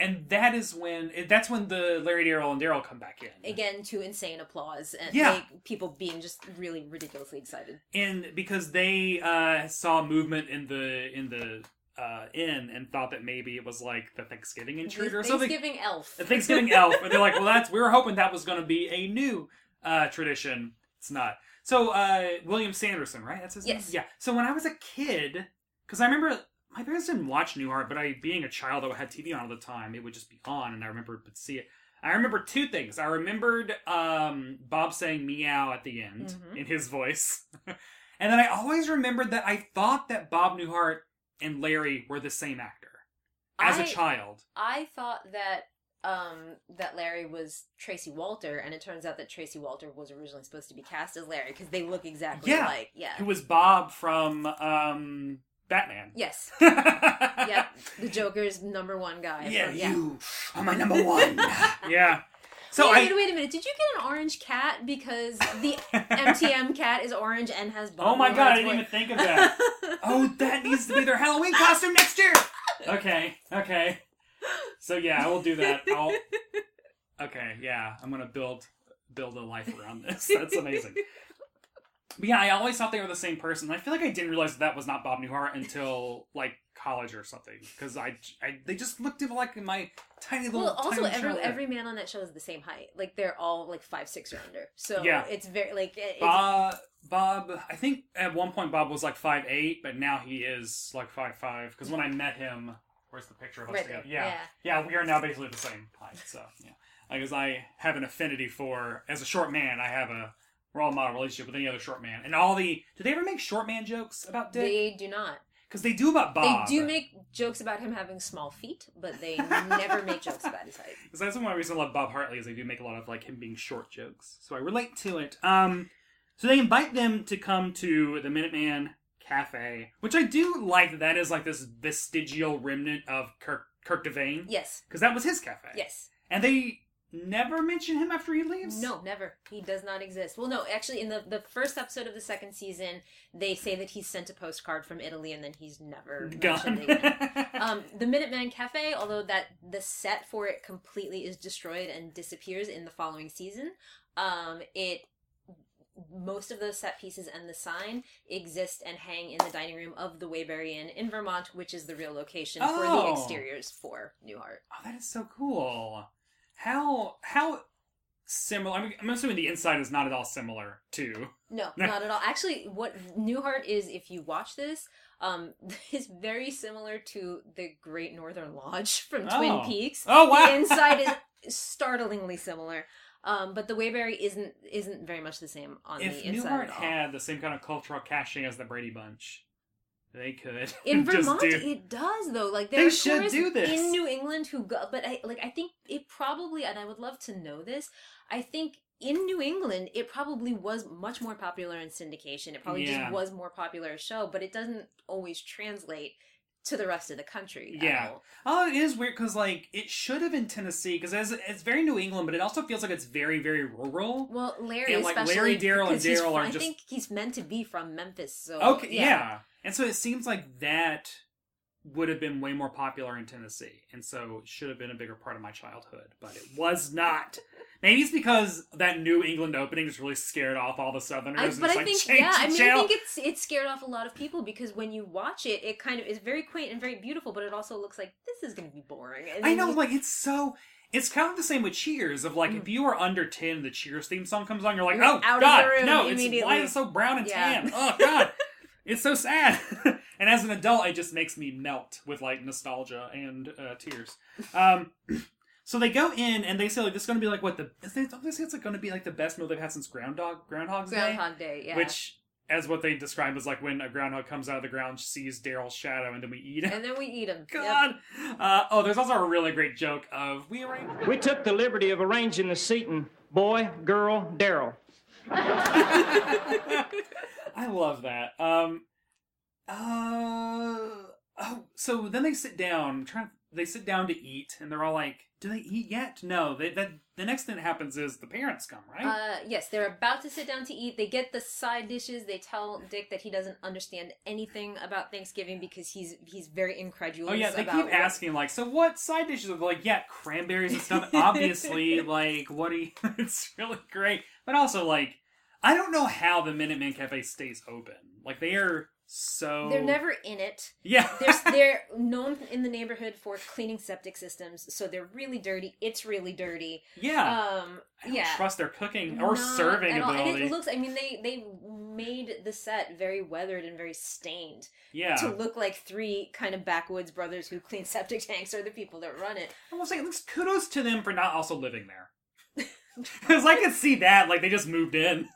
A: and that is when that's when the Larry Daryl and Daryl come back in.
B: Again, to insane applause and
A: Yeah.
B: like, people being just really ridiculously excited.
A: and because they uh, saw movement in the in the uh, inn and thought that maybe it was like the Thanksgiving intruder or
B: The
A: something.
B: Thanksgiving elf.
A: The Thanksgiving elf, and they're like, "Well, that's we were hoping that was going to be a new uh, tradition. It's not." So uh, William Sanderson, right? That's his
B: Yes.
A: name. Yeah. So when I was a kid, because I remember my parents didn't watch Newhart, but I, being a child that had TV on all the time, it would just be on, and I remember would see it. I remember two things. I remembered um, Bob saying "meow" at the end
B: Mhm.
A: in his voice, and then I always remembered that I thought that Bob Newhart and Larry were the same actor as a
B: I-
A: child.
B: I thought that um, that Larry was Tracy Walter, and it turns out that Tracy Walter was originally supposed to be cast as Larry because they look exactly
A: Yeah.
B: like. Yeah.
A: Who was Bob from um, Batman?
B: Yes.
A: yeah.
B: yep. The Joker's number one guy.
A: Yeah,
B: yeah.
A: you are my number one. yeah. So
B: wait,
A: I.
B: wait, wait a minute. Did you get an orange cat because the MTM cat is orange and has Bob
A: Oh my god, I didn't even think of that. oh, that needs to be their Halloween costume next year. Okay, okay. So yeah, I will do that. I'll. Okay, yeah, I'm gonna build build a life around this. That's amazing. But yeah, I always thought they were the same person. I feel like I didn't realize that, that was not Bob Newhart until like college or something because I, I they just looked like in my tiny little.
B: Well, also every
A: trailer.
B: every man on that show is the same height. Like they're all like five six or under. So
A: Yeah.
B: it's very like it's,
A: Bob, Bob, I think at one point Bob was like five eight, but now he is like five five. Because when I met him, where's the picture of us
B: Right
A: together?
B: there,
A: Yeah. yeah, we are now basically the same height. So yeah, because I have an affinity for as a short man, I have a role model relationship with any other short man, and all the. Do they ever make short man jokes about Dick?
B: they do not.
A: Because they do about Bob.
B: They do make jokes about him having small feet, but they never make jokes about his height.
A: Because that's one reason I love Bob Hartley is they do make a lot of like him being short jokes. So I relate to it. Um, so they invite them to come to the Minuteman Cafe, which I do like. That that is like this vestigial remnant of Kirk Kirk Devane.
B: Yes.
A: because that was his cafe.
B: Yes.
A: and they never mention him after he leaves.
B: No, never. He does not exist. Well, no, actually, in the, the first episode of the second season, they say that he sent a postcard from Italy and then he's never
A: Gone.
B: mentioned again. um, the Minuteman Cafe, although that the set for it completely is destroyed and disappears in the following season, um, it most of those set pieces and the sign exist and hang in the dining room of the Waybury Inn in Vermont, which is the real location for the
A: Oh.
B: exteriors for Newhart.
A: Oh, that is so cool. How how similar? I mean, I'm assuming the inside is not at all similar to.
B: No, not at all. Actually, what Newhart is, if you watch this, um, is very similar to the Great Northern Lodge from Twin
A: Oh.
B: Peaks.
A: Oh, wow.
B: The inside is startlingly similar, um, but the Waybury isn't isn't very much the same on
A: if
B: the inside If Newhart
A: had the same kind of cultural caching as the Brady Bunch, they could
B: In Vermont,
A: do-
B: it does though. Like there
A: They
B: are
A: should do this.
B: in New England who go, but I like I think it probably, and I would love to know this. I think in New England, it probably was much more popular in syndication. It probably
A: Yeah.
B: just was more popular show, but it doesn't always translate to the rest of the country.
A: Yeah. Oh, it is weird because like it should have been Tennessee because it's, it's very New England, but it also feels like it's very very rural.
B: Well, Larry,
A: And, like,
B: especially
A: Larry, Daryl, and Daryl are
B: I
A: just-
B: think he's meant to be from Memphis. So
A: Okay, yeah. And so it seems like that would have been way more popular in Tennessee, and so it should have been a bigger part of my childhood, but it was not. Maybe it's because that New England opening just really scared off all the Southerners.
B: I,
A: and
B: but
A: it's
B: I
A: like,
B: think yeah, I mean
A: channel.
B: I think it's it scared off a lot of people because when you watch it, it kind of is very quaint and very beautiful, but it also looks like this is going to be boring.
A: I know,
B: you-
A: like it's so. It's kind of the same with Cheers. Of like, if you are under ten, the Cheers theme song comes on, you're like,
B: Mm. You're
A: oh god, no! It's why it's so brown and
B: Yeah.
A: tan. Oh god, it's so sad. and as an adult, it just makes me melt with like nostalgia and uh, tears. Um, so they go in and they say like this is going to be like what the they, they say it's like going to be like the best meal they've had since Groundhog Groundhog's Day.
B: Groundhog Day, yeah.
A: Which, as what they describe was like when a groundhog comes out of the ground, sees Daryl's shadow, and then we eat him.
B: and then we eat him.
A: God. Uh, oh, there's also a really great joke of we arranged.
C: We took the liberty of arranging the seating boy, girl, Daryl.
A: I love that. Um. Uh. Oh, so then they sit down. Trying. They sit down to eat, and they're all like, "Do they eat yet?" No. They. That. The next thing that happens is the parents come, right?
B: Uh, yes, they're about to sit down to eat. They get the side dishes. They tell Dick that he doesn't understand anything about Thanksgiving because he's he's very incredulous.
A: Oh yeah, they keep
B: what-
A: asking like, so what side dishes? Are like, yeah, cranberries and stuff. Obviously, like, what do you? it's really great, but also like, I don't know how the Minuteman Cafe stays open. Like they are so.
B: They're never in it.
A: Yeah.
B: There's, they're known in the neighborhood for cleaning septic systems, so they're really dirty. It's really dirty.
A: Yeah.
B: Um.
A: I don't
B: yeah.
A: trust their cooking or
B: Not
A: serving
B: all. And
A: ability.
B: it looks. I mean, they they made the set very weathered and very stained.
A: Yeah.
B: To look like three kind of backwoods brothers who clean septic tanks are the people that run it.
A: I will say, it looks kudos to them for not also living there. Because I could see that, like they just moved in,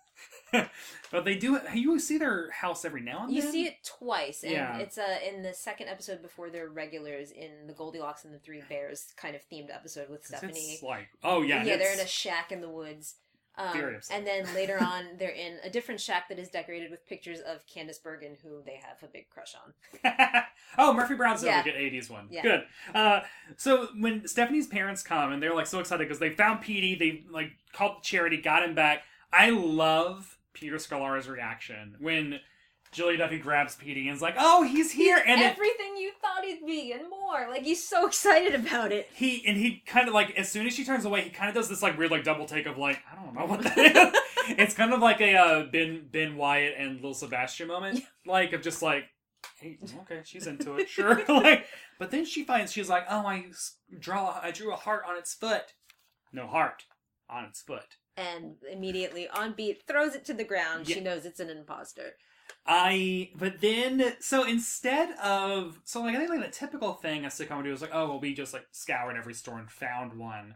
A: but they do. You see their house every now and then.
B: You see it twice, and
A: Yeah.
B: it's uh, in the second episode before they're regulars in the Goldilocks and the Three Bears kind of themed episode with Stephanie.
A: It's like, oh yeah,
B: yeah, they're in a shack in the woods. Um, and then later on, they're in a different shack that is decorated with pictures of Candice Bergen, who they have a big crush on.
A: oh, Murphy Brown's
B: Yeah.
A: good '80s one.
B: Yeah.
A: Good. Uh, so when Stephanie's parents come and they're like so excited because they found Petey, they like called the charity, got him back. I love Peter Scolari's reaction when Julie Duffy grabs Petey and is like, "Oh, he's here!" and it,
B: everything you thought he'd be and more. Like he's so excited about it.
A: he and he kind of like as soon as she turns away, he kind of does this like weird like double take of like I don't know what that is. it's kind of like a uh, Ben Ben Wyatt and Little Sebastian moment, like of just like, hey, okay, she's into it, sure. like, but then she finds she's like, oh, I draw, I drew a heart on its foot, no heart on its foot.
B: And immediately on beat throws it to the ground.
A: Yeah.
B: She knows it's an imposter.
A: I but then so instead of so like I think like the typical thing a sitcom would do is like oh well we just like scoured every store and found one.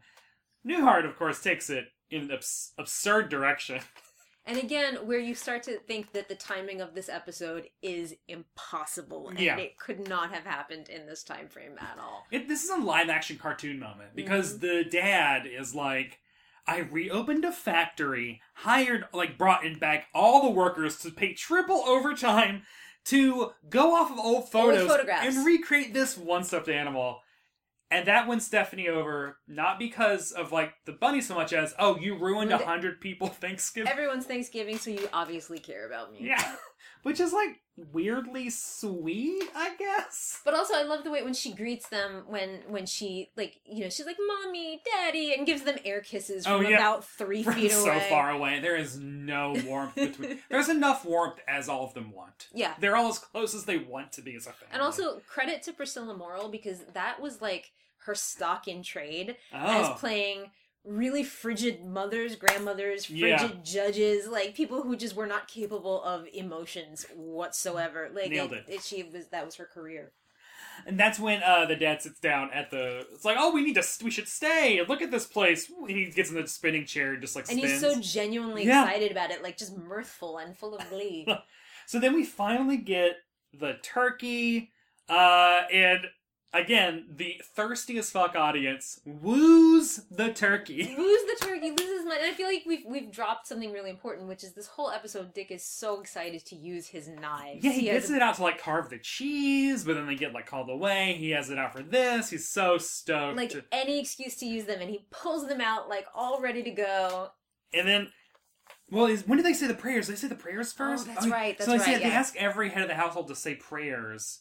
A: Newhart of course takes it in an abs- absurd direction.
B: And again, where you start to think that the timing of this episode is impossible, and
A: Yeah.
B: it could not have happened in this time frame at all.
A: It, this is a live action cartoon moment because mm-hmm. the dad is like, I reopened a factory, hired, like, brought in back all the workers to pay triple overtime to go off of old photos
B: photographs.
A: and recreate this one stuffed animal. And that wins Stephanie over, not because of, like, the bunny so much as, oh, you ruined a hundred people Thanksgiving.
B: Everyone's Thanksgiving, so you obviously care about me.
A: yeah. Which is, like, weirdly sweet, I guess.
B: But also, I love the way when she greets them when when she like you know she's like mommy, daddy, and gives them air kisses
A: Oh,
B: from
A: yeah.
B: about three
A: From
B: feet
A: so
B: away.
A: far away. There is no warmth between. There's enough warmth as all of them want.
B: Yeah.
A: They're all as close as they want to be as a family.
B: And also credit to Priscilla Morrill because that was like her stock in trade
A: Oh.
B: as playing really frigid mothers, grandmothers, frigid
A: Yeah.
B: judges, like people who just were not capable of emotions whatsoever. Like
A: Nailed it.
B: she was that was her career.
A: And that's when uh, the dad sits down at the. It's like, oh, we need to. We should stay. Look at this place. And he gets in the spinning chair, and just like
B: And
A: spins.
B: he's so genuinely
A: Yeah.
B: excited about it, like just mirthful and full of glee.
A: So then we finally get the turkey, uh, and again, the thirsty as fuck audience woos the turkey.
B: Lose the turkey, loses my. I feel like we've we've dropped something really important, which is this whole episode. Dick is so excited to use his knives.
A: Yeah, he,
B: has
A: gets
B: a-
A: it out to like carve the cheese, but then they get like called away. He has it out for this. He's so stoked.
B: like any excuse to use them, and he pulls them out like all ready to go.
A: and then, well, is when do they say the prayers? They say the prayers oh, first.
B: Oh, that's right,
A: so
B: that's
A: they say
B: right,
A: they
B: yeah.
A: ask every head of the household to say prayers,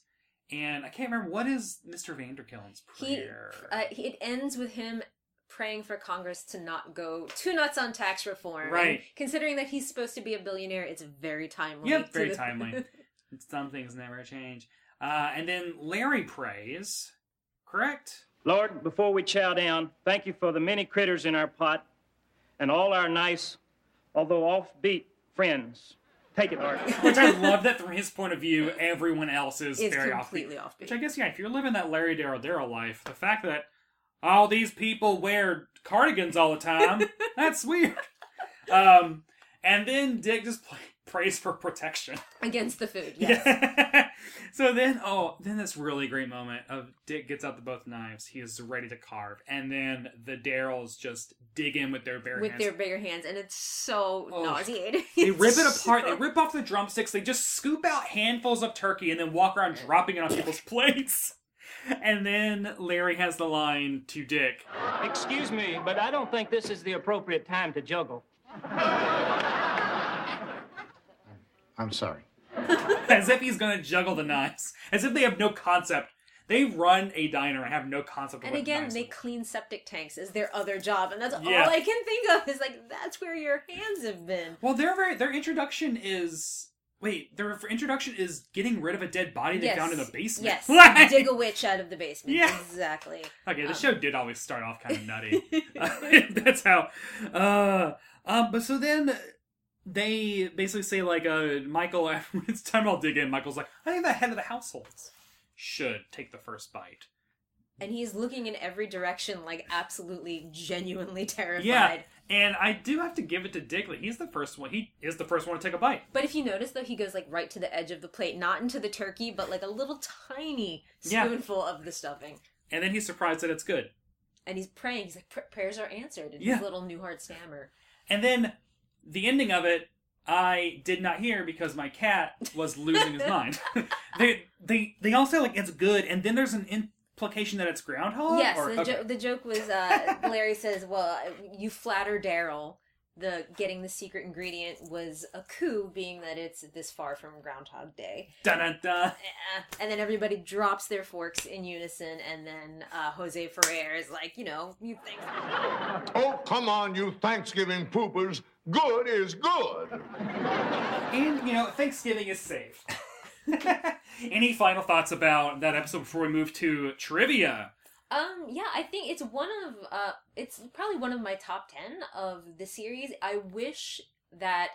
A: and I can't remember what is Mister Vanderkellen's
B: He,
A: prayer.
B: uh, he it ends with him praying for Congress to not go too nuts on tax reform.
A: Right.
B: And considering that he's supposed to be a billionaire, it's very timely.
A: Yep, very
B: the-
A: timely. Some things never change. Uh, and then Larry prays. Correct.
C: Lord, before we chow down, thank you for the many critters in our pot and all our nice, although offbeat, friends. Take it, Lord.
A: Which I love that from his point of view, everyone else is,
B: Is
A: very
B: completely
A: offbeat.
B: offbeat.
A: Which I guess, yeah, if you're living that Larry Daryl Daryl life, the fact that all these people wear cardigans all the time, that's weird. Um, and then Dick just play, prays for protection.
B: against the food. Yes.
A: Yeah. so then, oh, then this really great moment of Dick gets out the both knives. He is ready to carve, and then the Darrells just dig in with their bare hands.
B: With
A: hands.
B: their bigger hands, and it's so
A: Oh.
B: nauseating.
A: They rip it apart. They rip off the drumsticks. They just scoop out handfuls of turkey and then walk around dropping it on people's plates. And then Larry has the line to Dick.
C: Excuse me, but I don't think this is the appropriate time to juggle.
F: I'm sorry.
A: As if he's going to juggle the knives. As if they have no concept. They run a diner and have no concept of
B: And
A: what
B: again,
A: knives
B: they
A: are.
B: clean septic tanks as their other job, and that's
A: Yeah.
B: all I can think of. Is like that's where your hands have been.
A: Well, their very, their introduction is wait. Their introduction is getting rid of a dead body they
B: yes.
A: found in the basement.
B: Yes,
A: Like-
B: dig a witch out of the basement.
A: Yeah.
B: exactly.
A: Okay, the
B: Um,
A: show did always start off kind of nutty. That's how. Uh, um, but so then they basically say like, uh, Michael. It's time I'll dig in, Michael's like, I think the head of the households should take the first bite.
B: And he's looking in every direction, like absolutely, genuinely terrified.
A: Yeah, And I do have to give it to Digley. He's the first one. He is the first one to take a bite.
B: But if you notice, though, he goes like right to the edge of the plate, not into the turkey, but like a little tiny
A: Yeah.
B: spoonful of the stuffing.
A: And then he's surprised that it's good.
B: And he's praying. He's like, prayers are answered. And
A: Yeah.
B: his little Newhart stammer.
A: And then the ending of it, I did not hear because my cat was losing his mind. they they they all say like it's good, and then there's an implication that it's groundhog.
B: yes,
A: or,
B: the,
A: okay.
B: jo- the joke was uh, Larry says, "Well, you flatter Daryl." The getting the secret ingredient was a coup, being that it's this far from Groundhog Day.
A: Dun, dun, dun.
B: And then everybody drops their forks in unison, and then uh, Jose Ferrer is like, you know, you think
H: Oh, come on, you Thanksgiving poopers. Good is good.
A: And you know, Thanksgiving is safe. Any final thoughts about that episode before we move to trivia?
B: Um, yeah, I think it's one of uh it's probably one of my top 10 of the series. I wish that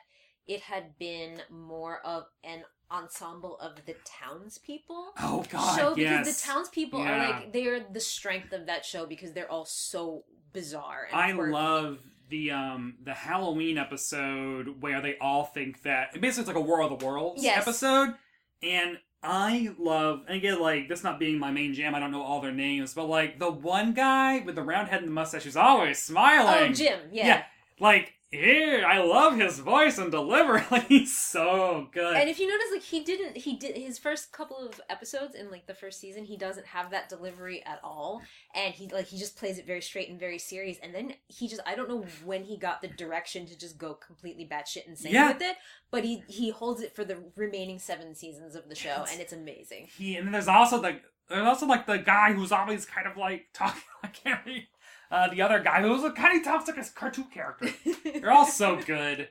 B: it had been more of an ensemble of the townspeople
A: Oh God,
B: show because
A: yes.
B: the townspeople are like they are the strength of that show because they're all so bizarre and
A: I
B: quirky.
A: love the um the Halloween episode where they all think that basically it's like a War of the Worlds
B: Yes.
A: episode, and I love and again like this not being my main jam, I don't know all their names, but like the one guy with the round head and the mustache who's always smiling.
B: Oh, Jim, yeah. Yeah.
A: Like here I love his voice and delivery. Like he's so good.
B: And if you notice, like he didn't, he did his first couple of episodes in like the first season, he doesn't have that delivery at all, and he like he just plays it very straight and very serious. And then he just, I don't know when he got the direction to just go completely batshit insane
A: Yeah.
B: with it, but he he holds it for the remaining seven seasons of the show, and it's amazing.
A: he and then there's also the there's also like the guy who's always kind of like talking. I can't read. Uh, the other guy who's a kind of talks like a cartoon character. they're all so good,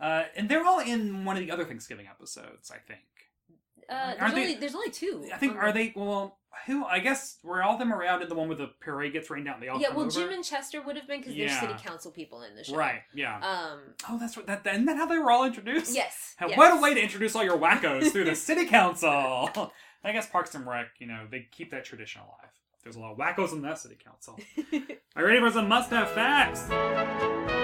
A: uh, and they're all in one of the other Thanksgiving episodes. I think.
B: Uh, there's
A: Aren't they-
B: only there's only two.
A: I think are they? Well, who? I guess were all of them around in the one where the parade gets rained down. and they all
B: Yeah, well,
A: over?
B: Jim and Chester would have been because
A: Yeah.
B: they're city council people in the show,
A: Right. Yeah.
B: Um,
A: oh, that's what. That, isn't that how they were all introduced?
B: Yes,
A: How-
B: yes.
A: What a way to introduce all your wackos through the city council. I guess Parks and Rec, you know, they keep that tradition alive. There's a lot of wackos in that city council. Are you ready for some must-have facts?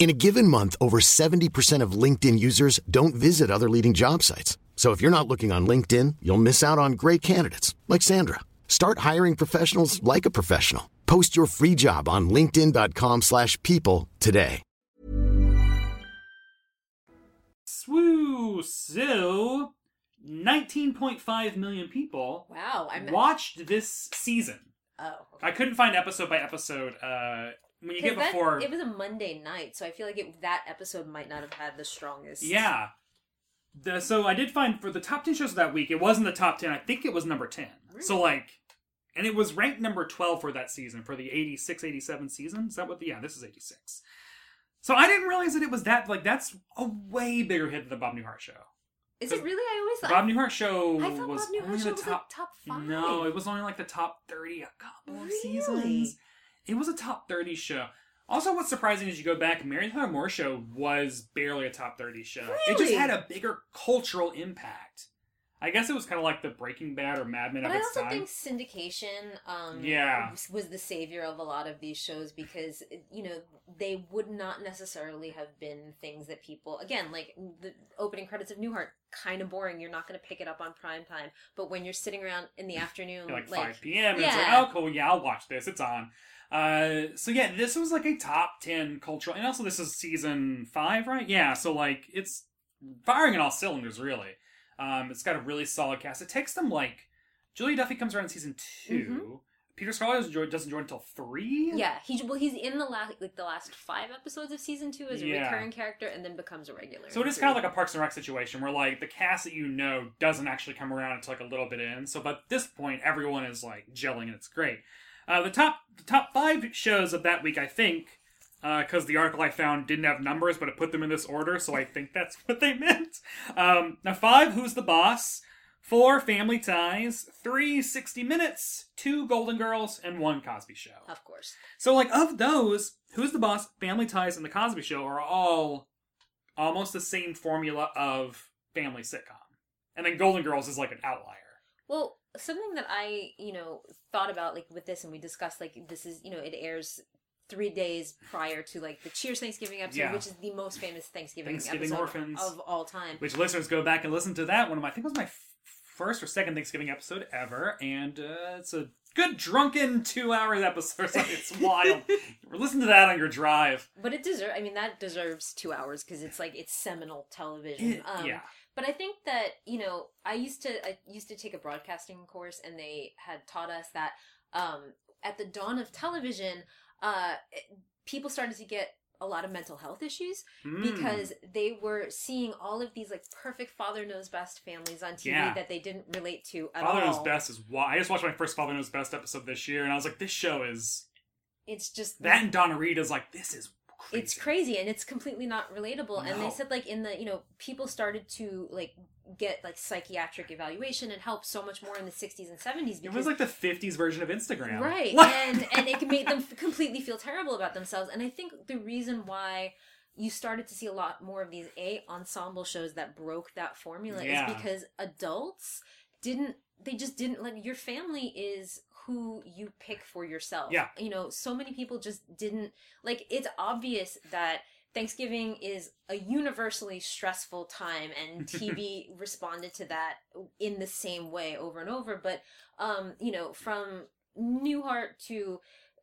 I: In a given month, over 70% of LinkedIn users don't visit other leading job sites. So if you're not looking on LinkedIn, you'll miss out on great candidates like Sandra. Start hiring professionals like a professional. Post your free job on linkedin.com/people slash people today.
A: Swoo! So, 19.5 million people
B: wow, I'm
A: watched this season.
B: Oh,
A: I couldn't find episode by episode. Uh, when you get
B: that-
A: before,
B: it was a Monday night, so I feel like it, that episode might not have had the strongest.
A: yeah. The, so I did find for the top 10 shows of that week, it wasn't the top 10. I think it was number 10. So like, and it was ranked number 12 for that season for the 86, 87 season. Is that what? The, yeah, this is 86. So I didn't realize that it was that like that's a way bigger hit than the Bob Newhart show.
B: Is it really? I always thought
A: Bob Newhart show
B: I thought
A: was
B: Bob Newhart
A: only
B: show
A: the
B: was,
A: top
B: like, top five.
A: No, it was only like the top 30 a couple of
B: Really?
A: seasons. It was a top 30 show. Also, what's surprising is you go back, Mary Tyler Moore Show was barely a top 30 show. Really? It just had a bigger cultural impact. I guess it was kind of like the Breaking Bad or Mad Men
B: But
A: of
B: I
A: its
B: also
A: time.
B: think syndication um,
A: Yeah.
B: was- the savior of a lot of these shows because you know they would not necessarily have been things that people again like the opening credits of Newhart kind of boring. You're not going to pick it up on prime time, but when you're sitting around in the afternoon,
A: like,
B: like
A: 5 p.m. And it's
B: yeah.
A: like, oh, cool, yeah, I'll watch this. It's on. Uh, so yeah, this was like a top 10 cultural, and also this is season five, right? Yeah, so like it's firing in all cylinders, really. Um, it's got a really solid cast. It takes them like Julia Duffy comes around in season 2
B: Mm-hmm.
A: Peter Scolari doesn't join, doesn't join until three.
B: Yeah, he well he's in the last like the last five episodes of season two as a
A: Yeah.
B: recurring character, and then becomes a regular.
A: So it is kind of like a Parks and Rec situation where like the cast that you know doesn't actually come around until like a little bit in. So, but at this point, everyone is like gelling and it's great. Uh, the top the top five shows of that week, I think, because the article I found didn't have numbers, but it put them in this order, so I think that's what they meant. Um, now, five, Who's the Boss? Four, Family Ties. Three, 60 Minutes. Two, Golden Girls, and one Cosby Show.
B: of course.
A: So, like, of those, Who's the Boss, Family Ties, and The Cosby Show are all almost the same formula of family sitcom. And then Golden Girls is like an outlier.
B: Well, something that I, you know, thought about like with this and we discussed like this is, you know, it airs three days prior to like the Cheers Thanksgiving episode,
A: Yeah.
B: which is the most famous Thanksgiving,
A: Thanksgiving
B: episode
A: Orphans.
B: of all time.
A: Which listeners go back and listen to that one of my, I think it was my f- first or second Thanksgiving episode ever. And uh, it's a good drunken two hours episode. So it's wild. Listen to that on your drive.
B: But it deserves. I mean, that deserves two hours because it's like it's seminal television.
A: It-
B: um,
A: yeah.
B: But I think that you know, I used to I used to take a broadcasting course, and they had taught us that um, at the dawn of television, uh, people started to get a lot of mental health issues
A: Mm.
B: because they were seeing all of these like perfect father knows best families on TV
A: Yeah.
B: that they didn't relate to at
A: Father
B: all.
A: Knows Best is why I just watched my first Father Knows Best episode this year, and I was like, this show is
B: It's just
A: that and Donna Reed is like, this is
B: it's crazy. and it's completely not relatable and they said like in the you know people started to like get like psychiatric evaluation and help so much more in the 60s and 70s because
A: It was like the '50s version of Instagram,
B: right and and it made them completely feel terrible about themselves and i think the reason why you started to see a lot more of these a ensemble shows that broke that formula
A: Yeah.
B: is because adults didn't they just didn't let your family is who you pick for yourself
A: Yeah.
B: you know so many people just didn't like it's obvious that Thanksgiving is a universally stressful time and TV responded to that in the same way over and over but um you know from Newhart to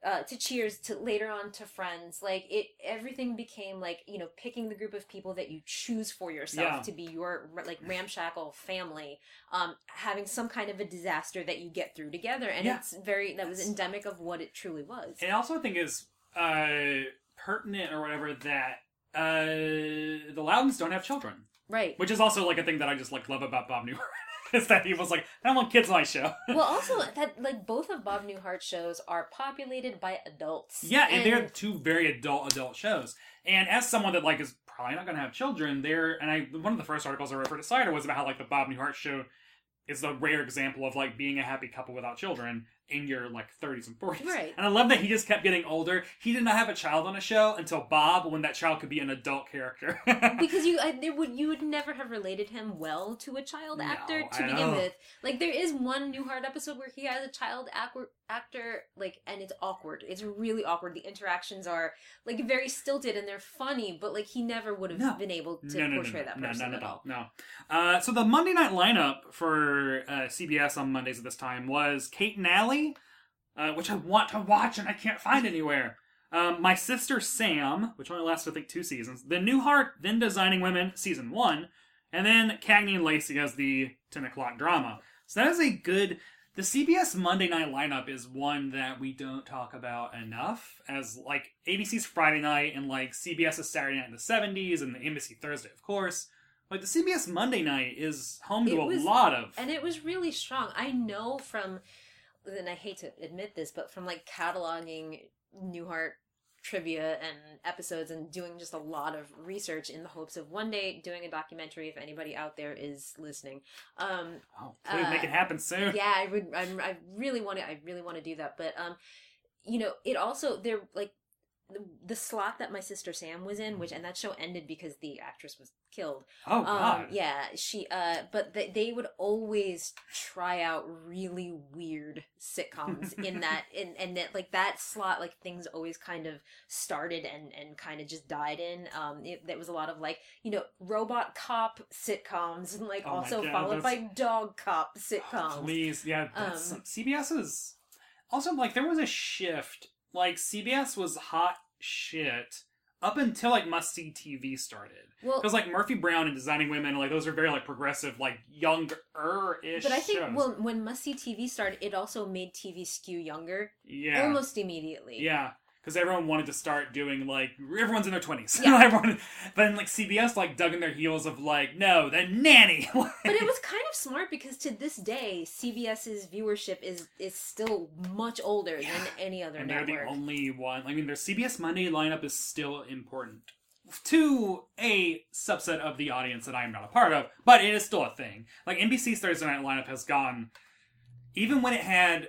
B: uh, to Cheers to later on to Friends, like it, everything became like you know picking the group of people that you choose for yourself
A: Yeah.
B: to be your like ramshackle family, um, having some kind of a disaster that you get through together, and
A: Yeah.
B: it's very that was endemic of what it truly was.
A: And also, I think is uh, pertinent or whatever that uh, the Loudons don't have children,
B: Right.
A: which is also like a thing that I just like love about Bob Newhart is that he was like, I don't want kids on my show.
B: well, also that like both of Bob Newhart's shows are populated by adults.
A: Yeah, and, they're two very adult adult shows. And as someone that like is probably not going to have children, there and I one of the first articles I read for Decider was about how like the Bob Newhart show is a rare example of like being a happy couple without children in your like 30s and 40s.
B: Right.
A: And I love that he just kept getting older. He did not have a child on a show until Bob, when that child could be an adult character.
B: because you uh, I, there would you would never have related him well to a child actor to
A: I
B: begin
A: know.
B: with. Like there is one Newhart episode where he has a child actor, actor like, and it's awkward. It's really awkward. The interactions are like very stilted and they're funny, but like he never would have been able to portray that
A: no,
B: person
A: no,
B: at
A: no,
B: all.
A: No. Uh, so the Monday night lineup for uh, CBS on Mondays at this time was Kate and Allie, uh, which I want to watch and I can't find anywhere. Um, My Sister Sam, which only lasted I think two seasons. Then Newhart, then Designing Women, season one, and then Cagney and Lacey as the ten o'clock drama. So that is a good. The CBS Monday night lineup is one that we don't talk about enough, as like ABC's Friday night and like CBS's Saturday night in the '70s and the NBC Thursday, of course. Like the CBS Monday night is home to
B: It
A: a
B: was-
A: lot of.
B: and it was really strong. I know from, and I hate to admit this, but from like cataloging Newhart trivia and episodes and doing just a lot of research in the hopes of one day doing a documentary if anybody out there is listening um
A: oh, please make it happen soon.
B: yeah i would I'm, i really want to i really want to do that but um you know it also they're like the, the slot that my sister Sam was in, which and that show ended because the actress was killed.
A: Oh,
B: Um,
A: God.
B: yeah, she. Uh, but they, they would always try out really weird sitcoms in that, in and that like that slot, like things always kind of started and and kind of just died in. Um, it, was a lot of like you know robot cop sitcoms, and like
A: Oh
B: also
A: God,
B: followed by dog cop sitcoms.
A: Please, yeah. That's,
B: Um,
A: CBS is also like there was a shift. Like CBS was hot shit up until like must see TV started.
B: Well-
A: because like Murphy Brown and Designing Women, like those are very like progressive, like younger ish.
B: But I think
A: shows.
B: well, when Must See TV started, it also made TV skew younger.
A: Yeah.
B: almost immediately.
A: Yeah, because everyone wanted to start doing like everyone's in their twenties.
B: Yeah.
A: Everyone, but then like CBS like dug in their heels of like no, the nanny.
B: but it was kind of smart because to this day, CBS's viewership is is still much older than any other
A: and they're the only one. I mean, their CBS Monday lineup is still important to a subset of the audience that I am not a part of, but it is still a thing. Like NBC's Thursday night lineup has gone, even when it had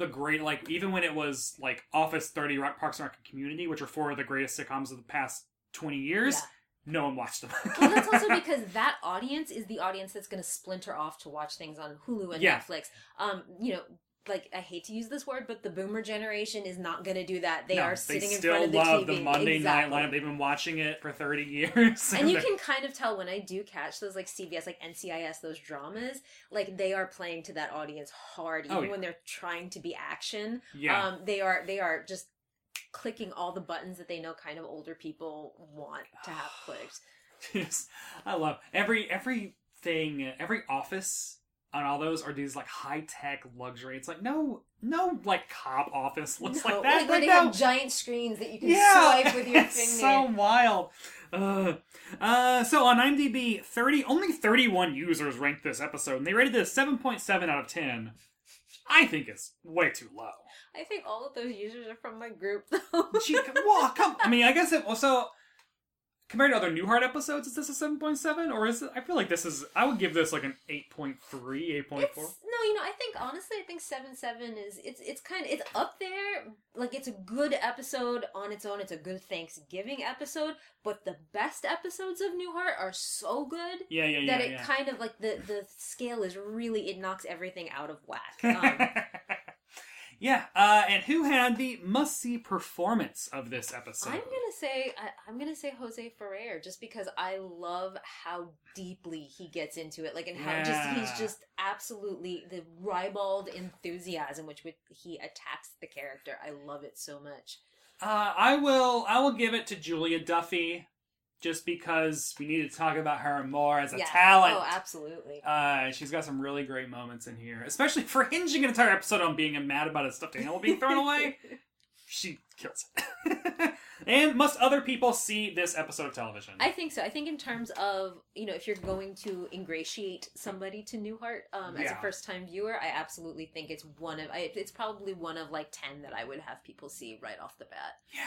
A: the great, like even when it was like Office, Thirty Rock, Parks and Rec, and Community, which are four of the greatest sitcoms of the past twenty years. No one watched them.
B: well, that's also because that audience is the audience that's going to splinter off to watch things on Hulu and
A: Yeah.
B: Netflix. Um, you know, like I hate to use this word, but the Boomer generation is not going to do that. They
A: No,
B: are sitting in
A: still
B: front of the TV.
A: Still love the Monday
B: Exactly.
A: night lineup. They've been watching it for thirty years,
B: and you can kind of tell when I do catch those like CBS, like NCIS, those dramas, like they are playing to that audience hard, even
A: Oh, yeah.
B: when they're trying to be action.
A: Yeah.
B: um, they are they are just clicking all the buttons that they know kind of older people want to have clicked.
A: Yes, I love every everything. Every office on all those are these like high tech luxury. It's like no, no, like cop office looks
B: No,
A: like that.
B: like, where
A: Like,
B: they
A: no.
B: have giant screens that you can
A: yeah,
B: swipe with your
A: it's
B: finger.
A: so wild. Uh, uh, so on IMDb, thirty only thirty one users ranked this episode, and they rated it a seven point seven out of ten. I think it's way too low.
B: I think all of those users are from my group, though.
A: Gee, well, come. I mean, I guess it. So compared to other Newhart episodes, is this a seven point seven, or is it? I feel like this is. I would give this like an 8.3, 8.4.
B: No, you know, I think honestly, I think seven seven is it's it's kind of it's up there. Like it's a good episode on its own. It's a good Thanksgiving episode, but the best episodes of Newhart are so good.
A: Yeah, yeah,
B: That
A: yeah,
B: it
A: yeah.
B: kind of like the the scale is really it knocks everything out of whack. Um,
A: Yeah, uh, and who had the must see performance of this episode?
B: I'm gonna say I, I'm gonna say Jose Ferrer just because I love how deeply he gets into it, like and how just he's just absolutely the ribald enthusiasm which which he attacks the character. I love it so much.
A: Uh, I will. I will give it to Julia Duffy, just because we need to talk about her more as a
B: Yeah.
A: talent.
B: Oh, absolutely.
A: Uh, she's got some really great moments in here, especially for hinging an entire episode on being mad about a stuffed animal being thrown away. She kills it. and must other people see this episode of television?
B: I think so. I think in terms of you know if you're going to ingratiate somebody to Newhart um, as a first time viewer, I absolutely think it's one of I, it's probably one of like ten that I would have people see right off the bat.
A: Yeah,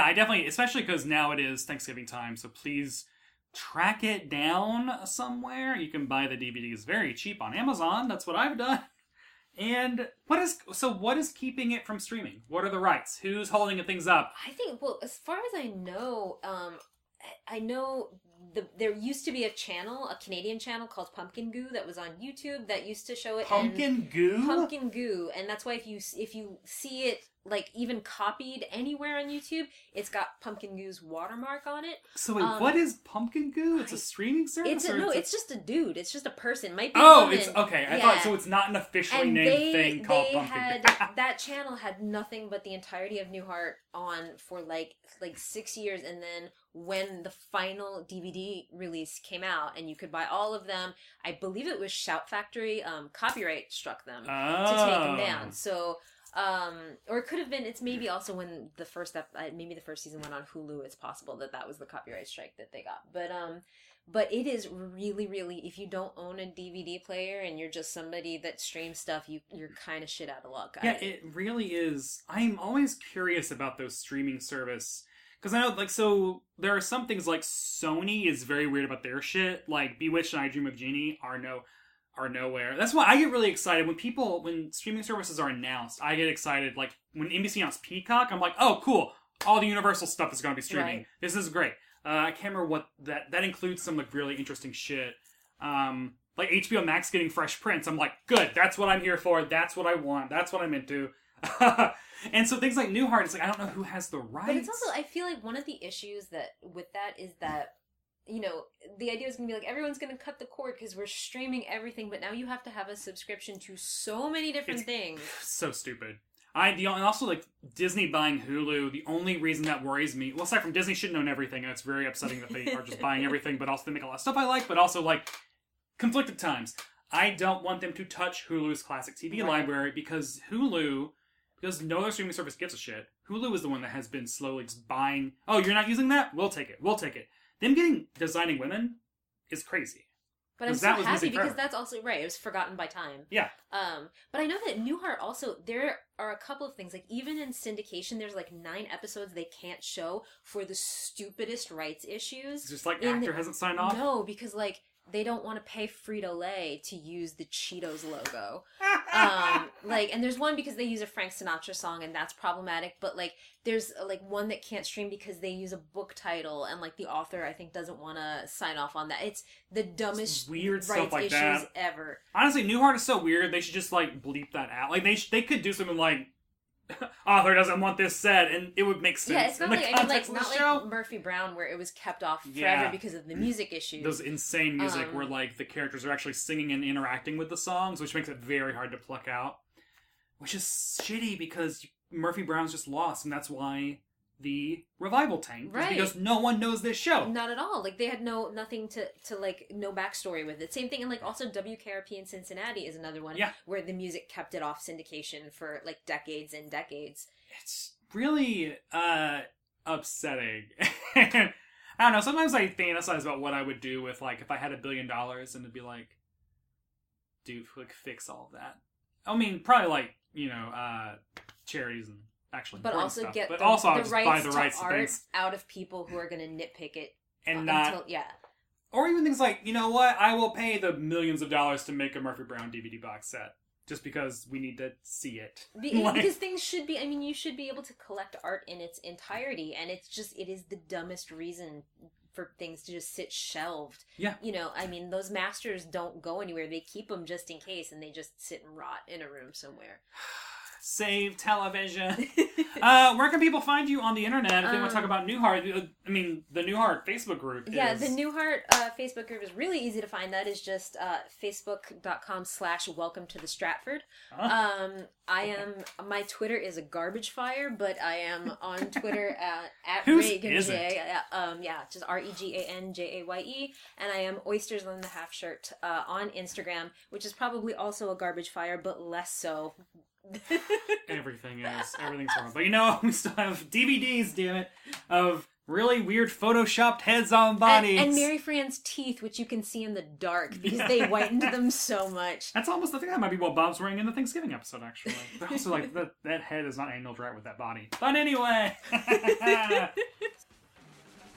A: I definitely, especially because now it is Thanksgiving time, so please track it down somewhere. You can buy the DVDs very cheap on Amazon. That's what I've done. And what is so? What is keeping it from streaming? What are the rights? Who's holding things up?
B: I think, well, as far as I know, um, I- know the, there used to be a channel, a Canadian channel called Pumpkin Goo that was on YouTube that used to show it.
A: Pumpkin Goo?
B: Pumpkin Goo, and that's why if you if you see it like even copied anywhere on YouTube, it's got Pumpkin Goo's watermark on it.
A: So wait,
B: Um,
A: what is Pumpkin Goo? It's a streaming service.
B: It's a, no,
A: a-
B: it's just a dude. It's just a person. Might be.
A: Oh, it's okay. I
B: Yeah.
A: thought so. It's not an officially
B: and
A: named
B: they,
A: thing called
B: they
A: Pumpkin
B: had
A: Goo.
B: that channel had nothing but the entirety of Newhart on for like like six years, and then when the final DVD release came out, and you could buy all of them, I believe it was Shout Factory. Um, copyright struck them to take them
A: Oh.
B: down. So. Um, or it could have been. It's maybe also when the first ep- uh, maybe the first season went on Hulu. It's possible that that was the copyright strike that they got. But um, but it is really, really. If you don't own a DVD player and you're just somebody that streams stuff, you you're kind of shit out of luck.
A: Yeah,
B: I-
A: it really is. I'm always curious about those streaming service because I know, like, so there are some things like Sony is very weird about their shit. Like Bewitched and I Dream of Jeannie are no are nowhere. That's why I get really excited when people when streaming services are announced. I get excited. Like when NBC announced Peacock, I'm like, oh, cool. all the Universal stuff is going to be streaming.
B: Right.
A: This is great. Uh, I can't remember what that that includes some like really interesting shit. Um, like HBO Max getting Fresh Prince. I'm like, good. That's what I'm here for. That's what I want. That's what I'm into. and so things like Newhart, it's like I don't know who has the rights.
B: But it's also, I feel like one of the issues that with that is that you know the idea is going to be like everyone's going to cut the cord because we're streaming everything, but now you have to have a subscription to so many different
A: It's-
B: things.
A: so stupid. I the and also like Disney buying Hulu. The only reason that worries me, well, aside from Disney shouldn't own everything, and it's very upsetting that they are just buying everything. But also they make a lot of stuff I like, but also like conflicted times. I don't want them to touch Hulu's classic TV
B: Right.
A: library because Hulu, because no other streaming service gives a shit. Hulu is the one that has been slowly just buying. Oh, you're not using that? We'll take it. We'll take it. Them getting designing women is crazy.
B: But I'm so
A: that was
B: happy because
A: forever.
B: that's also right. It was forgotten by time.
A: Yeah.
B: Um, but I know that Newhart also there are a couple of things like even in syndication, there's like nine episodes they can't show for the stupidest rights issues.
A: It's just like actor
B: the-
A: hasn't signed off.
B: No, because like they don't want to pay Frito Lay to use the Cheetos logo. um, like, and there's one because they use a Frank Sinatra song, and that's problematic. But like, there's uh, like one that can't stream because they use a book title, and like the author I think doesn't want to sign off on that. It's the dumbest
A: weird
B: rights
A: stuff like
B: issues
A: that.
B: ever.
A: Honestly, Newhart is so weird. They should just like bleep that out. Like they sh- they could do something like author doesn't want this said, and it would make sense.
B: Yeah, it's not like I mean, like not like Murphy Brown where it was kept off forever
A: Yeah.
B: because of the music issues.
A: Those insane music
B: Um,
A: where like the characters are actually singing and interacting with the songs, which makes it very hard to pluck out. Which is shitty because Murphy Brown's just lost, and that's why the revival tanked. is
B: Right.
A: Because no one knows this show.
B: Not at all. Like they had no nothing to to like no backstory with it. Same thing, and like also WKRP in Cincinnati is another one.
A: Yeah.
B: where the music kept it off syndication for like decades and decades.
A: It's really uh upsetting. I don't know. Sometimes I fantasize about what I would do with like if I had a billion dollars and it'd be like, dude, like fix all of that. I mean, probably like you know uh charities and actually,
B: But also
A: stuff.
B: get
A: but
B: the,
A: also I'll
B: the rights
A: the rights to
B: art out of people who are going to nitpick it
A: and not
B: until yeah.
A: or even things like you know what I will pay the millions of dollars to make a Murphy Brown DVD box set just because we need to see it.
B: Be-
A: Like-
B: because things should be i mean you should be able to collect art in its entirety and it's just it is the dumbest reason for things to just sit shelved
A: Yeah.
B: you know i mean those masters don't go anywhere they keep them just in case and they just sit and rot in a room somewhere
A: Save television. uh, where can people find you on the internet if they want to talk
B: Um,
A: about Newhart? Uh, I mean, the Newhart Facebook group.
B: yeah
A: is-
B: the newhart uh, facebook group is really easy to find that is just uh, facebook.com slash welcome to the stratford um, i am my twitter is a garbage fire but i am on twitter at
A: Whose
B: reagan? J. Um, yeah just r-e-g-a-n-j-a-y-e and i am oysters on the half shirt uh, on instagram which is probably also a garbage fire but less so
A: Everything is. Everything's wrong. But you know, we still have DVDs, damn it, of really weird photoshopped heads on bodies.
B: and mary frann's teeth which you can see in the dark because they whitened them so much
A: That's almost, the thing that might be what Bob's wearing in the Thanksgiving episode, actually. But also, like, that, that head is not angled right with that body. But anyway.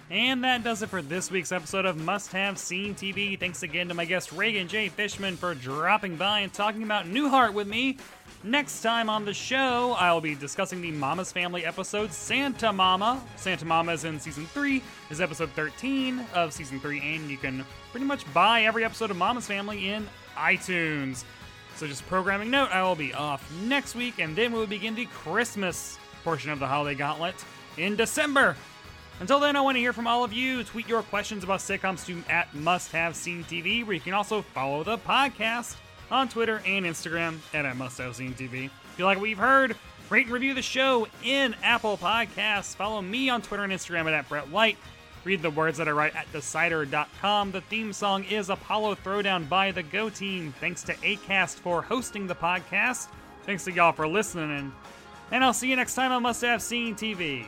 A: And that does it for this week's episode of Must Have Seen TV. Thanks again to my guest Regan Jaye Fishman for dropping by and talking about Newhart with me. Next time on the show, I'll be discussing the Mama's Family episode Santa Mama. Santa Mama is in season 3, is episode 13 of season 3, and you can pretty much buy every episode of Mama's Family in iTunes. So, just programming note, I will be off next week, and then we'll begin the Christmas portion of the Holiday Gauntlet in December. Until then, I want to hear from all of you. Tweet your questions about sitcoms to at Must Have Seen TV, where you can also follow the podcast on Twitter and Instagram at, at Must Have Seen TV. If you like what you've heard, rate and review the show in Apple Podcasts. Follow me on Twitter and Instagram at, at Brett White. Read the words that I write at decider.com. The theme song is Apollo Throwdown by the Go Team. Thanks to ACAST for hosting the podcast. Thanks to y'all for listening. And I'll see you next time on Must Have Seen TV.